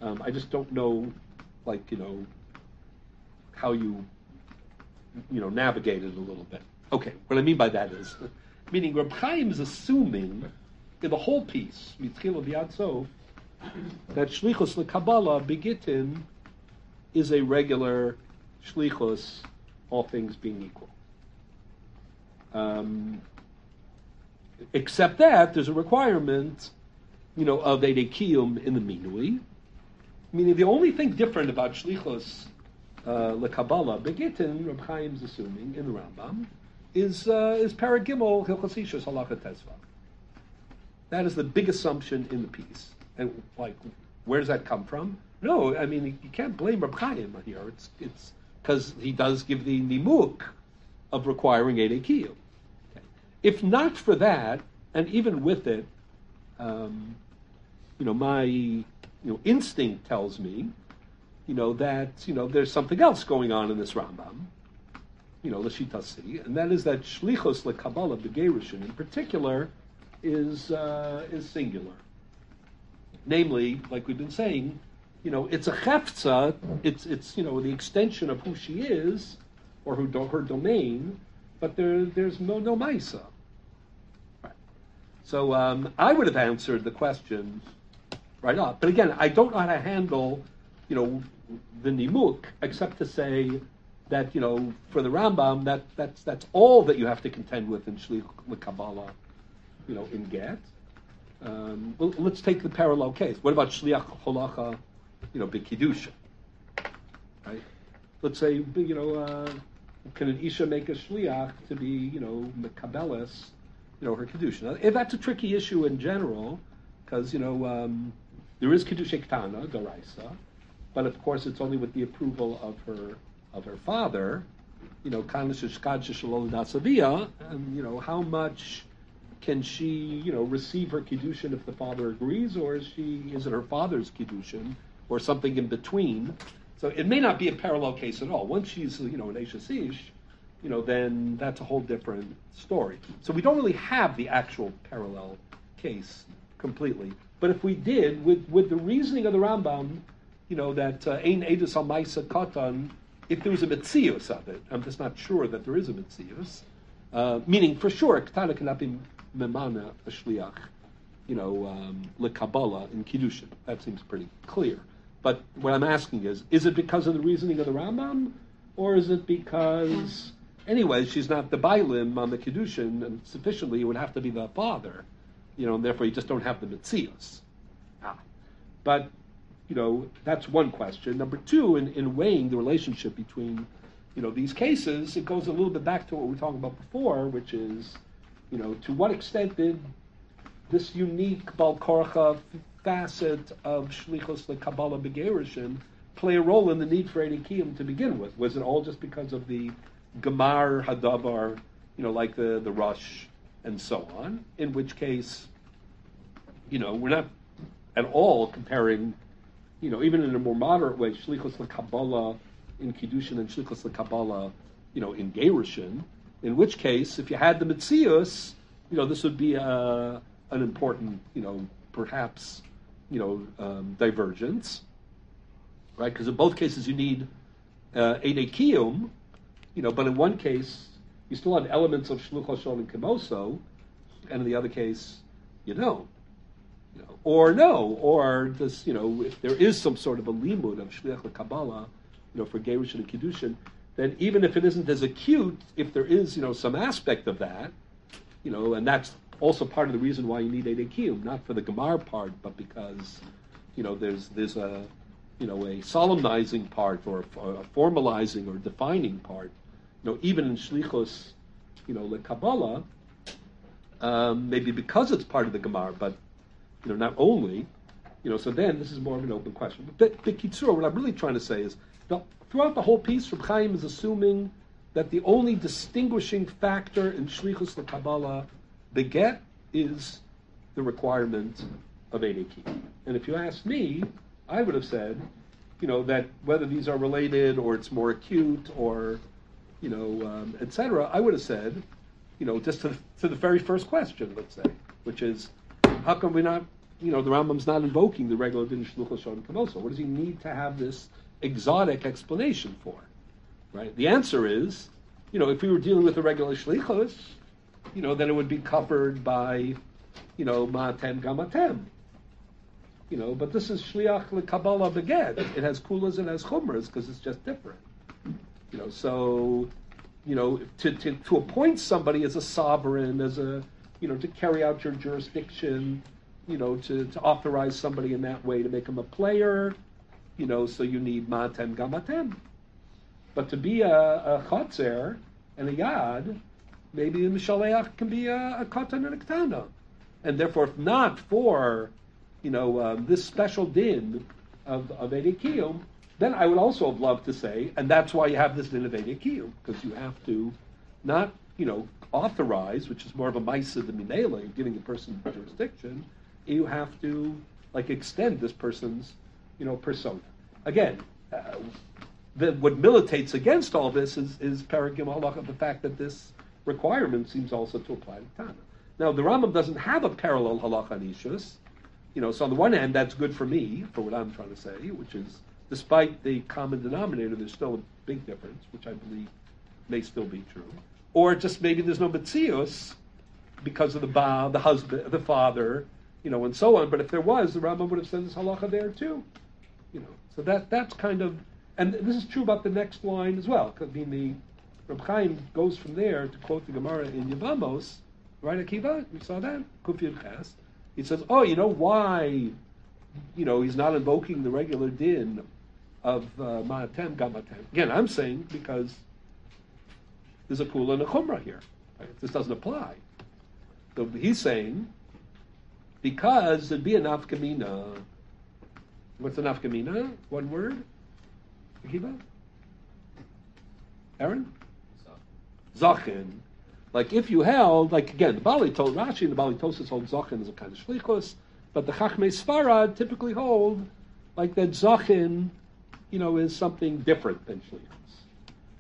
Um, I just don't know, like you know, how you, you know, navigate it a little bit. Okay, what I mean by that is, meaning Reb Chaim is assuming in the whole piece, Mitzchil Sof, that Shlichus LeKabbalah Begitin is a regular Shlichus, all things being equal. Um, except that there's a requirement, you know, of a in the Minui. Meaning the only thing different about Shlichus uh, LeKabbalah Begitin, Reb Chaim's assuming in the Rambam, is uh, is Paragimel Hilchos Ishus Halacha Tesva. That is the big assumption in the piece. And like, where does that come from? No, I mean you can't blame Reb Chaim here. It's it's because he does give the nimuk of requiring Eidei Kiyum. If not for that, and even with it, um, you know, my you know instinct tells me, you know, that you know there's something else going on in this Rambam, you know, Lashitasi, and that is that Shlichos lekabbalah begerushin in particular is uh, is singular. Namely, like we've been saying, you know, it's a cheftza. It's it's you know the extension of who she is, or her her domain, but there there's no no ma'isa. Right. So um, I would have answered the question right off. But again, I don't know how to handle, you know, the nimuk except to say that you know for the Rambam that that's that's all that you have to contend with in Shlich Kabbalah, you know, in Get. Um, well, let's take the parallel case. What about Shliach Holacha, you know, B'Kiddusha? Right? Let's say, you know, uh, can an Isha make a Shliach to be, you know, Mekabelis, you know, her Kiddusha? Now, if that's a tricky issue in general, because, you know, um, there is Kiddusha Ktana, Daraisa, but of course it's only with the approval of her of her father, you know, and you know, how much can she, you know, receive her kiddushin if the father agrees, or is she is it her father's kiddushin, or something in between? So it may not be a parallel case at all. Once she's, you know, an Ish, you know, then that's a whole different story. So we don't really have the actual parallel case completely. But if we did, with with the reasoning of the Rambam, you know, that uh, ein edus al ma'isa katan, if there was a mitzius of it, I'm just not sure that there is a mitzius. Uh, meaning, for sure, katana cannot be memana a shliach, you know, um, lekabbalah in kiddushin. That seems pretty clear. But what I'm asking is, is it because of the reasoning of the Rambam, or is it because, anyway, she's not the bailim on the kiddushin, and sufficiently it would have to be the father, you know, and therefore you just don't have the mitzias. Ah. But you know, that's one question. Number two, in, in weighing the relationship between, you know, these cases, it goes a little bit back to what we were talking about before, which is, you know, to what extent did this unique Balkorcha facet of Shlichos the Kabbalah Begerishin play a role in the need for Edikiyim to begin with? Was it all just because of the Gemar Hadavar, you know, like the, the Rush and so on? In which case, you know, we're not at all comparing you know, even in a more moderate way, shlichus lekabbalah in kiddushin and shlichus lekabbalah, you know, in gerushin. In which case, if you had the mitzius, you know, this would be a, uh, an important, you know, perhaps, you know, um, divergence, right? Because in both cases you need uh, kiyum, you know, but in one case you still have elements of shluch and kimoso, and in the other case you don't. You know, or no, or this, you know, if there is some sort of a limud of shliach Kabbalah, you know, for Gerushin and Kiddushin, then even if it isn't as acute, if there is, you know, some aspect of that, you know, and that's also part of the reason why you need a kiyum, not for the Gemar part, but because, you know, there's there's a, you know, a solemnizing part or a formalizing or defining part. Know, even in shlichus, you know, the Kabbalah, um, maybe because it's part of the Gemara, but you know, not only, you know, so then this is more of an open question. But Bekitsur, what I'm really trying to say is, the, throughout the whole piece, Reb Chaim is assuming that the only distinguishing factor in Shlichus the Kabbalah, the get, is the requirement of Edeki. And if you ask me, I would have said, you know, that whether these are related or it's more acute or, you know, um, etc., I would have said, you know, just to the, to the very first question, let's say, which is, how come we're not, you know, the Rambam's not invoking the regular din shluchos shon? What does he need to have this exotic explanation for? Right? The answer is, you know, if we were dealing with the regular shlichos, you know, then it would be covered by, you know, matem gamatem. You know, but this is shliach lekabbalah beged. It has kulas and has chumras because it's just different. You know, so you know, to, to, to appoint somebody as a sovereign, as a you know, to carry out your jurisdiction, you know, to, to authorize somebody in that way to make him a player, you know, so you need matem gamatem. But to be a, a chotzer and a yad, maybe a Mishaleach can be a, a Katan and a Ketana. And therefore, if not for, you know, um, this special din of, of Edekiyum, then I would also have loved to say, and that's why you have this din of because you have to not, you know, authorize, which is more of a Maisa than Minele, giving the person jurisdiction, you have to, like, extend this person's, you know, persona. Again, uh, the, what militates against all this is, is Paragim Halacha, the fact that this requirement seems also to apply to Tana. Now, the Rambam doesn't have a parallel Halacha on. You know, so on the one hand, that's good for me, for what I'm trying to say, which is, despite the common denominator, there's still a big difference, which I believe may still be true. Or just maybe there's no Metzius because of the ba, the husband, the father, you know, and so on. But if there was, the Rambam would have said this halacha there too. You know, so that that's kind of, and this is true about the next line as well. I mean, the Reb Chaim goes from there to quote the Gemara in Yevamos, right? Akiva, we saw that Kufiyud Ches. He says, "Oh, you know why? You know, he's not invoking the regular din of uh, Ma'atem Gamatem." Again, I'm saying because there's a kula and a chumrah here. Right? This doesn't apply. So he's saying because there'd be a nafkamina. What's a nafkamina? One word. Akiva? Aaron? Zachin. Like if you held, like again, the Bali told Rashi and the Bali Tosis hold Zachin as a kind of shlichus, but the Chachmei Sfarad typically hold like that Zachin, you know, is something different than shlichus.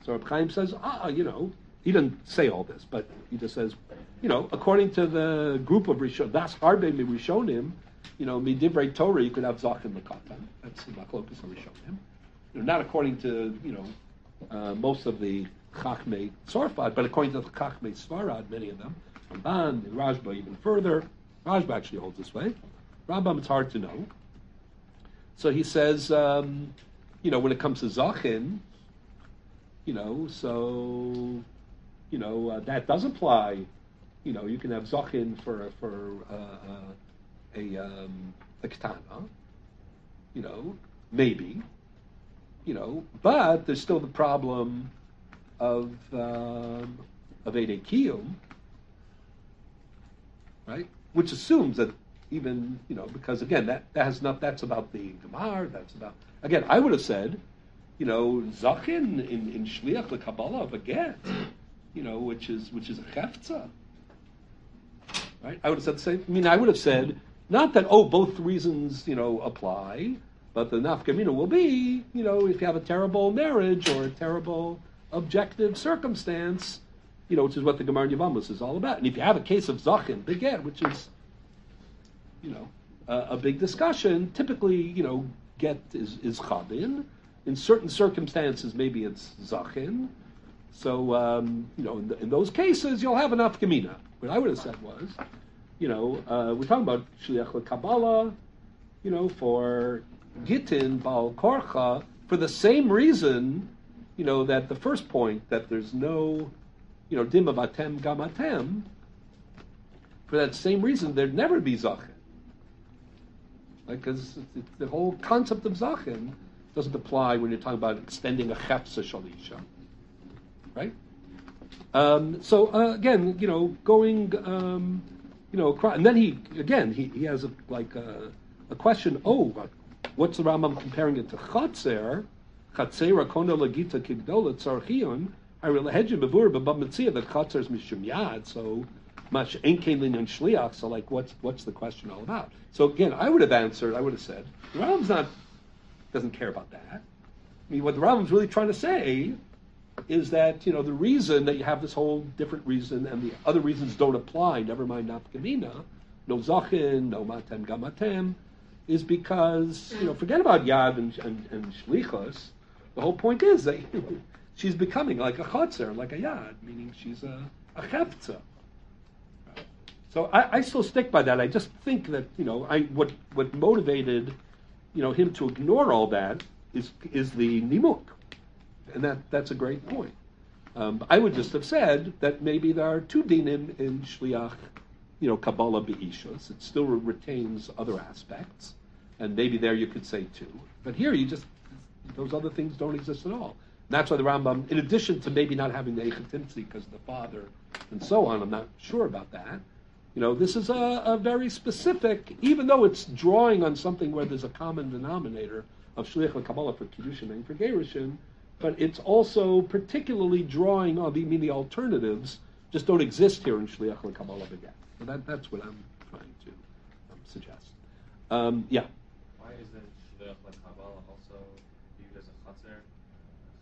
So Reb Chaim says, ah, you know, he didn't say all this, but he just says, you know, according to the group of Rishon, that's Harbe mi Rishonim, you know, midivrei Torah, you could have Zachin Makatan. That's the of Rishonim. You know, not according to, you know, uh, most of the Chachmei Tzorfat, but according to the Chachmei Sfarad, many of them, Ramban, Rashba even further. Rashba actually holds this way. Rambam, it's hard to know. So he says, um, you know, when it comes to Zachin, you know, so, you know, uh, that does apply. You know, you can have Zachin for, for uh, uh, a, um, a Ketana, you know, maybe, you know, but there's still the problem of um, of Ede Kiyum, right? Which assumes that even you know because again that, that has not that's about the Gemar that's about again I would have said you know Zachin in in Shliach the Kabbalah of a get you know which is which is a cheftza right I would have said the same I mean I would have said not that oh both reasons you know apply but the nafkamina will be you know if you have a terrible marriage or a terrible objective circumstance, you know, which is what the Gemara Yevamos is all about. And if you have a case of Zachin, Beget, which is, you know, a, a, big discussion, typically, you know, Get is, is Chabin. In certain circumstances, maybe it's Zachin. So, um, you know, in, the, in, those cases, you'll have enough Gemina. What I would have said was, you know, uh, we're talking about Shliach Kabbalah, you know, for Gittin, Baal Korcha, for the same reason you know, that the first point, that there's no, you know, dim atem gamatem, for that same reason, there'd never be zachin. Because like, the whole concept of zachin doesn't apply when you're talking about extending a chepsa shalisha. Right? Um, so, uh, again, you know, going, um, you know, across, and then he, again, he, he has a, like a, a question, oh, what's the Rambam comparing it to Chatzer? Chatzera kona lagita kigdola tzarchion. I relahedja bevur b'bamitzia that chatzer is mishum yad. So much enkelin and shliach. So like, what's what's the question all about? So again, I would have answered. I would have said, the Rambam's not doesn't care about that. I mean, what the Rambam's really trying to say is that you know the reason that you have this whole different reason and the other reasons don't apply. Never mind nafkamina, no zachin, no matem gamatem, is because you know forget about yad and, and, and shlichos. The whole point is that she's becoming like a chotzer, like a yad, meaning she's a, a chefza. So I, I, still stick by that. I just think that you know, I what what motivated you know him to ignore all that is is the nimuk, and that that's a great point. Um, I would just have said that maybe there are two dinim in shliach, you know, Kabbalah beishos. It still retains other aspects, and maybe there you could say two. But here you just those other things don't exist at all. And that's why the Rambam, in addition to maybe not having the Echatimtzi because the father and so on. I'm not sure about that. You know, this is a, a very specific, even though it's drawing on something where there's a common denominator of shliach Kabbalah for kiddushin and for gerushin, but it's also particularly drawing on. I mean, the alternatives just don't exist here in shliach Kabbalah again. So that, that's what I'm trying to um, suggest. Um, yeah. Why isn't Shliach Kabbalah also viewed as a chaser,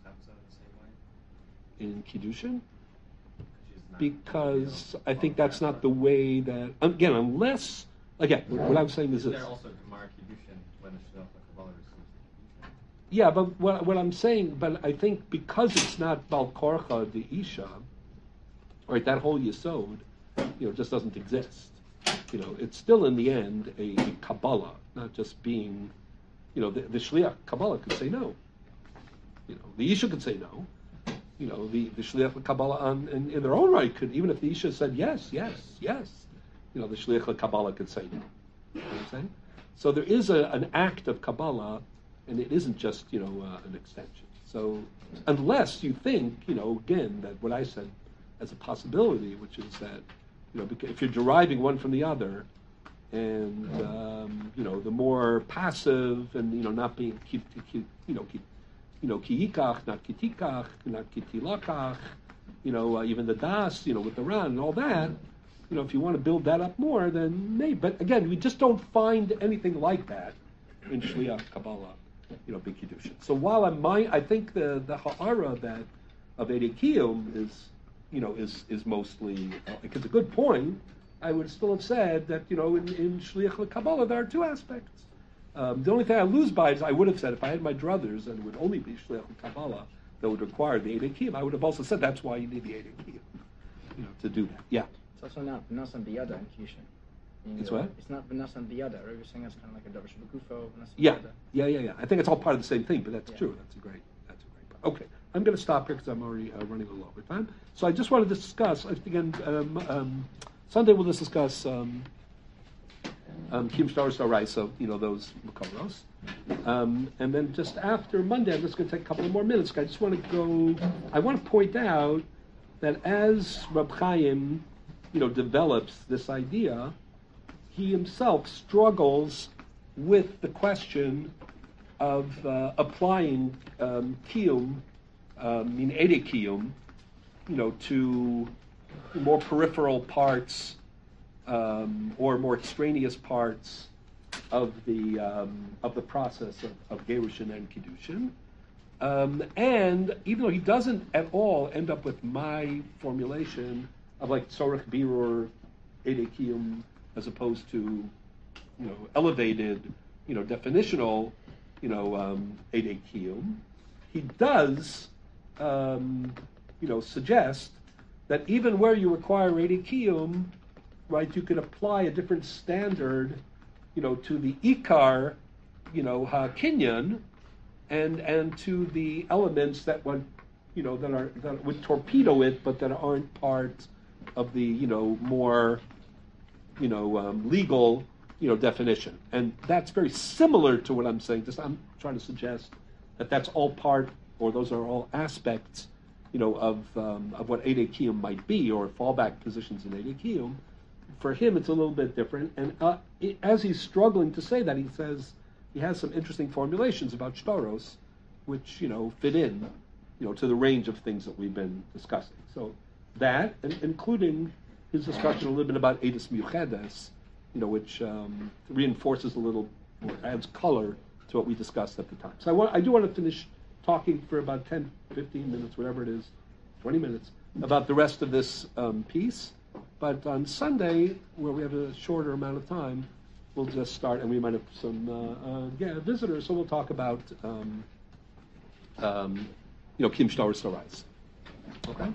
chapsa the same way? In kiddushin. Because I think that's not the way that again, unless again, what I'm saying is this. there also Gemara Kiddushin when the Shliach Kabbalah receives the Yeah, but what, what I'm saying, but I think because it's not Balkorcha the Isha, right, that whole Yisod, you know, just doesn't exist. You know, it's still in the end a, a Kabbalah, not just being, you know, the, the Shliach Kabbalah could say no. You know, the Isha could say no. You know, the, the Shliach Kabbalah on, in, in their own right could, even if the Isha said yes, yes, yes, you know, the Shliach Kabbalah could say no. You know I'm saying? So there is a, an act of Kabbalah, and it isn't just, you know, uh, an extension. So unless you think, you know, again, that what I said as a possibility, which is that, you know, if you're deriving one from the other, and um, you know, the more passive and you know, not being keep, keep you know, keep, you know, kiikach, not kitikach, not kitilakach, you know, uh, even the das, you know, with the ran and all that. You know, if you want to build that up more, then maybe. But again, we just don't find anything like that in Shliach Kabbalah, you know, big. So while I might, I think the the ha'ara that of Edekiyum is, you know, is is mostly uh, it's a good point. I would still have said that you know in, in Shliach Kabbalah there are two aspects. Um, the only thing I lose by is I would have said if I had my druthers and it would only be Shliach Kabbalah that would require the Edekiyum, I would have also said that's why you need the Edekiyum, you know, to do that. Yeah. It's also not V'nas and Biyada in. Meaning It's what? It's not V'nas and Biyada. Right? You're saying that's kind of like a Davar Shabakufo, V'nas and Yeah, yeah, yeah, yeah. I think it's all part of the same thing, but that's Yeah. true. That's a great. That's a great. Point. Okay, I'm going to stop here because I'm already uh, running a little over time. So I just want to discuss. I think again, um, um, Sunday we'll just discuss um, Kiyum Shtaros So you know those Makoros. Um, and then just after Monday, I'm just going to take a couple more minutes. I just want to go. I want to point out that as Rab Chaim, you know, develops this idea, he himself struggles with the question of uh, applying um, kiyum, um, in ede kiyum, you know, to more peripheral parts um, or more extraneous parts of the um, of the process of, of gerushin and kiddushin. Um, and even though he doesn't at all end up with my formulation of like tzorich birur edekiyum as opposed to you know elevated you know definitional you know um, edekiyum, he does um, you know suggest that even where you require edekiyum, right, you could apply a different standard you know to the ikar you know kinyan and and to the elements that would you know that are that would torpedo it but that aren't part of the you know more you know um, legal you know definition and that's very similar to what i'm saying just i'm trying to suggest that that's all part or those are all aspects you know of um, of what Kiyum might be or fallback positions in Kiyum. For him it's a little bit different. And uh, as he's struggling to say that he says he has some interesting formulations about shtaros which you know fit in you know to the range of things that we've been discussing. So that and including his discussion a little bit about edis muchedes you know which um, reinforces a little or adds color to what we discussed at the time. So I, want, I do want to finish talking for about 10 15 minutes whatever it is 20 minutes about the rest of this um, piece but on Sunday, where we have a shorter amount of time, we'll just start, and we might have some uh, uh, yeah, visitors. So we'll talk about um, um, you know Kiyum Shtaros. Okay.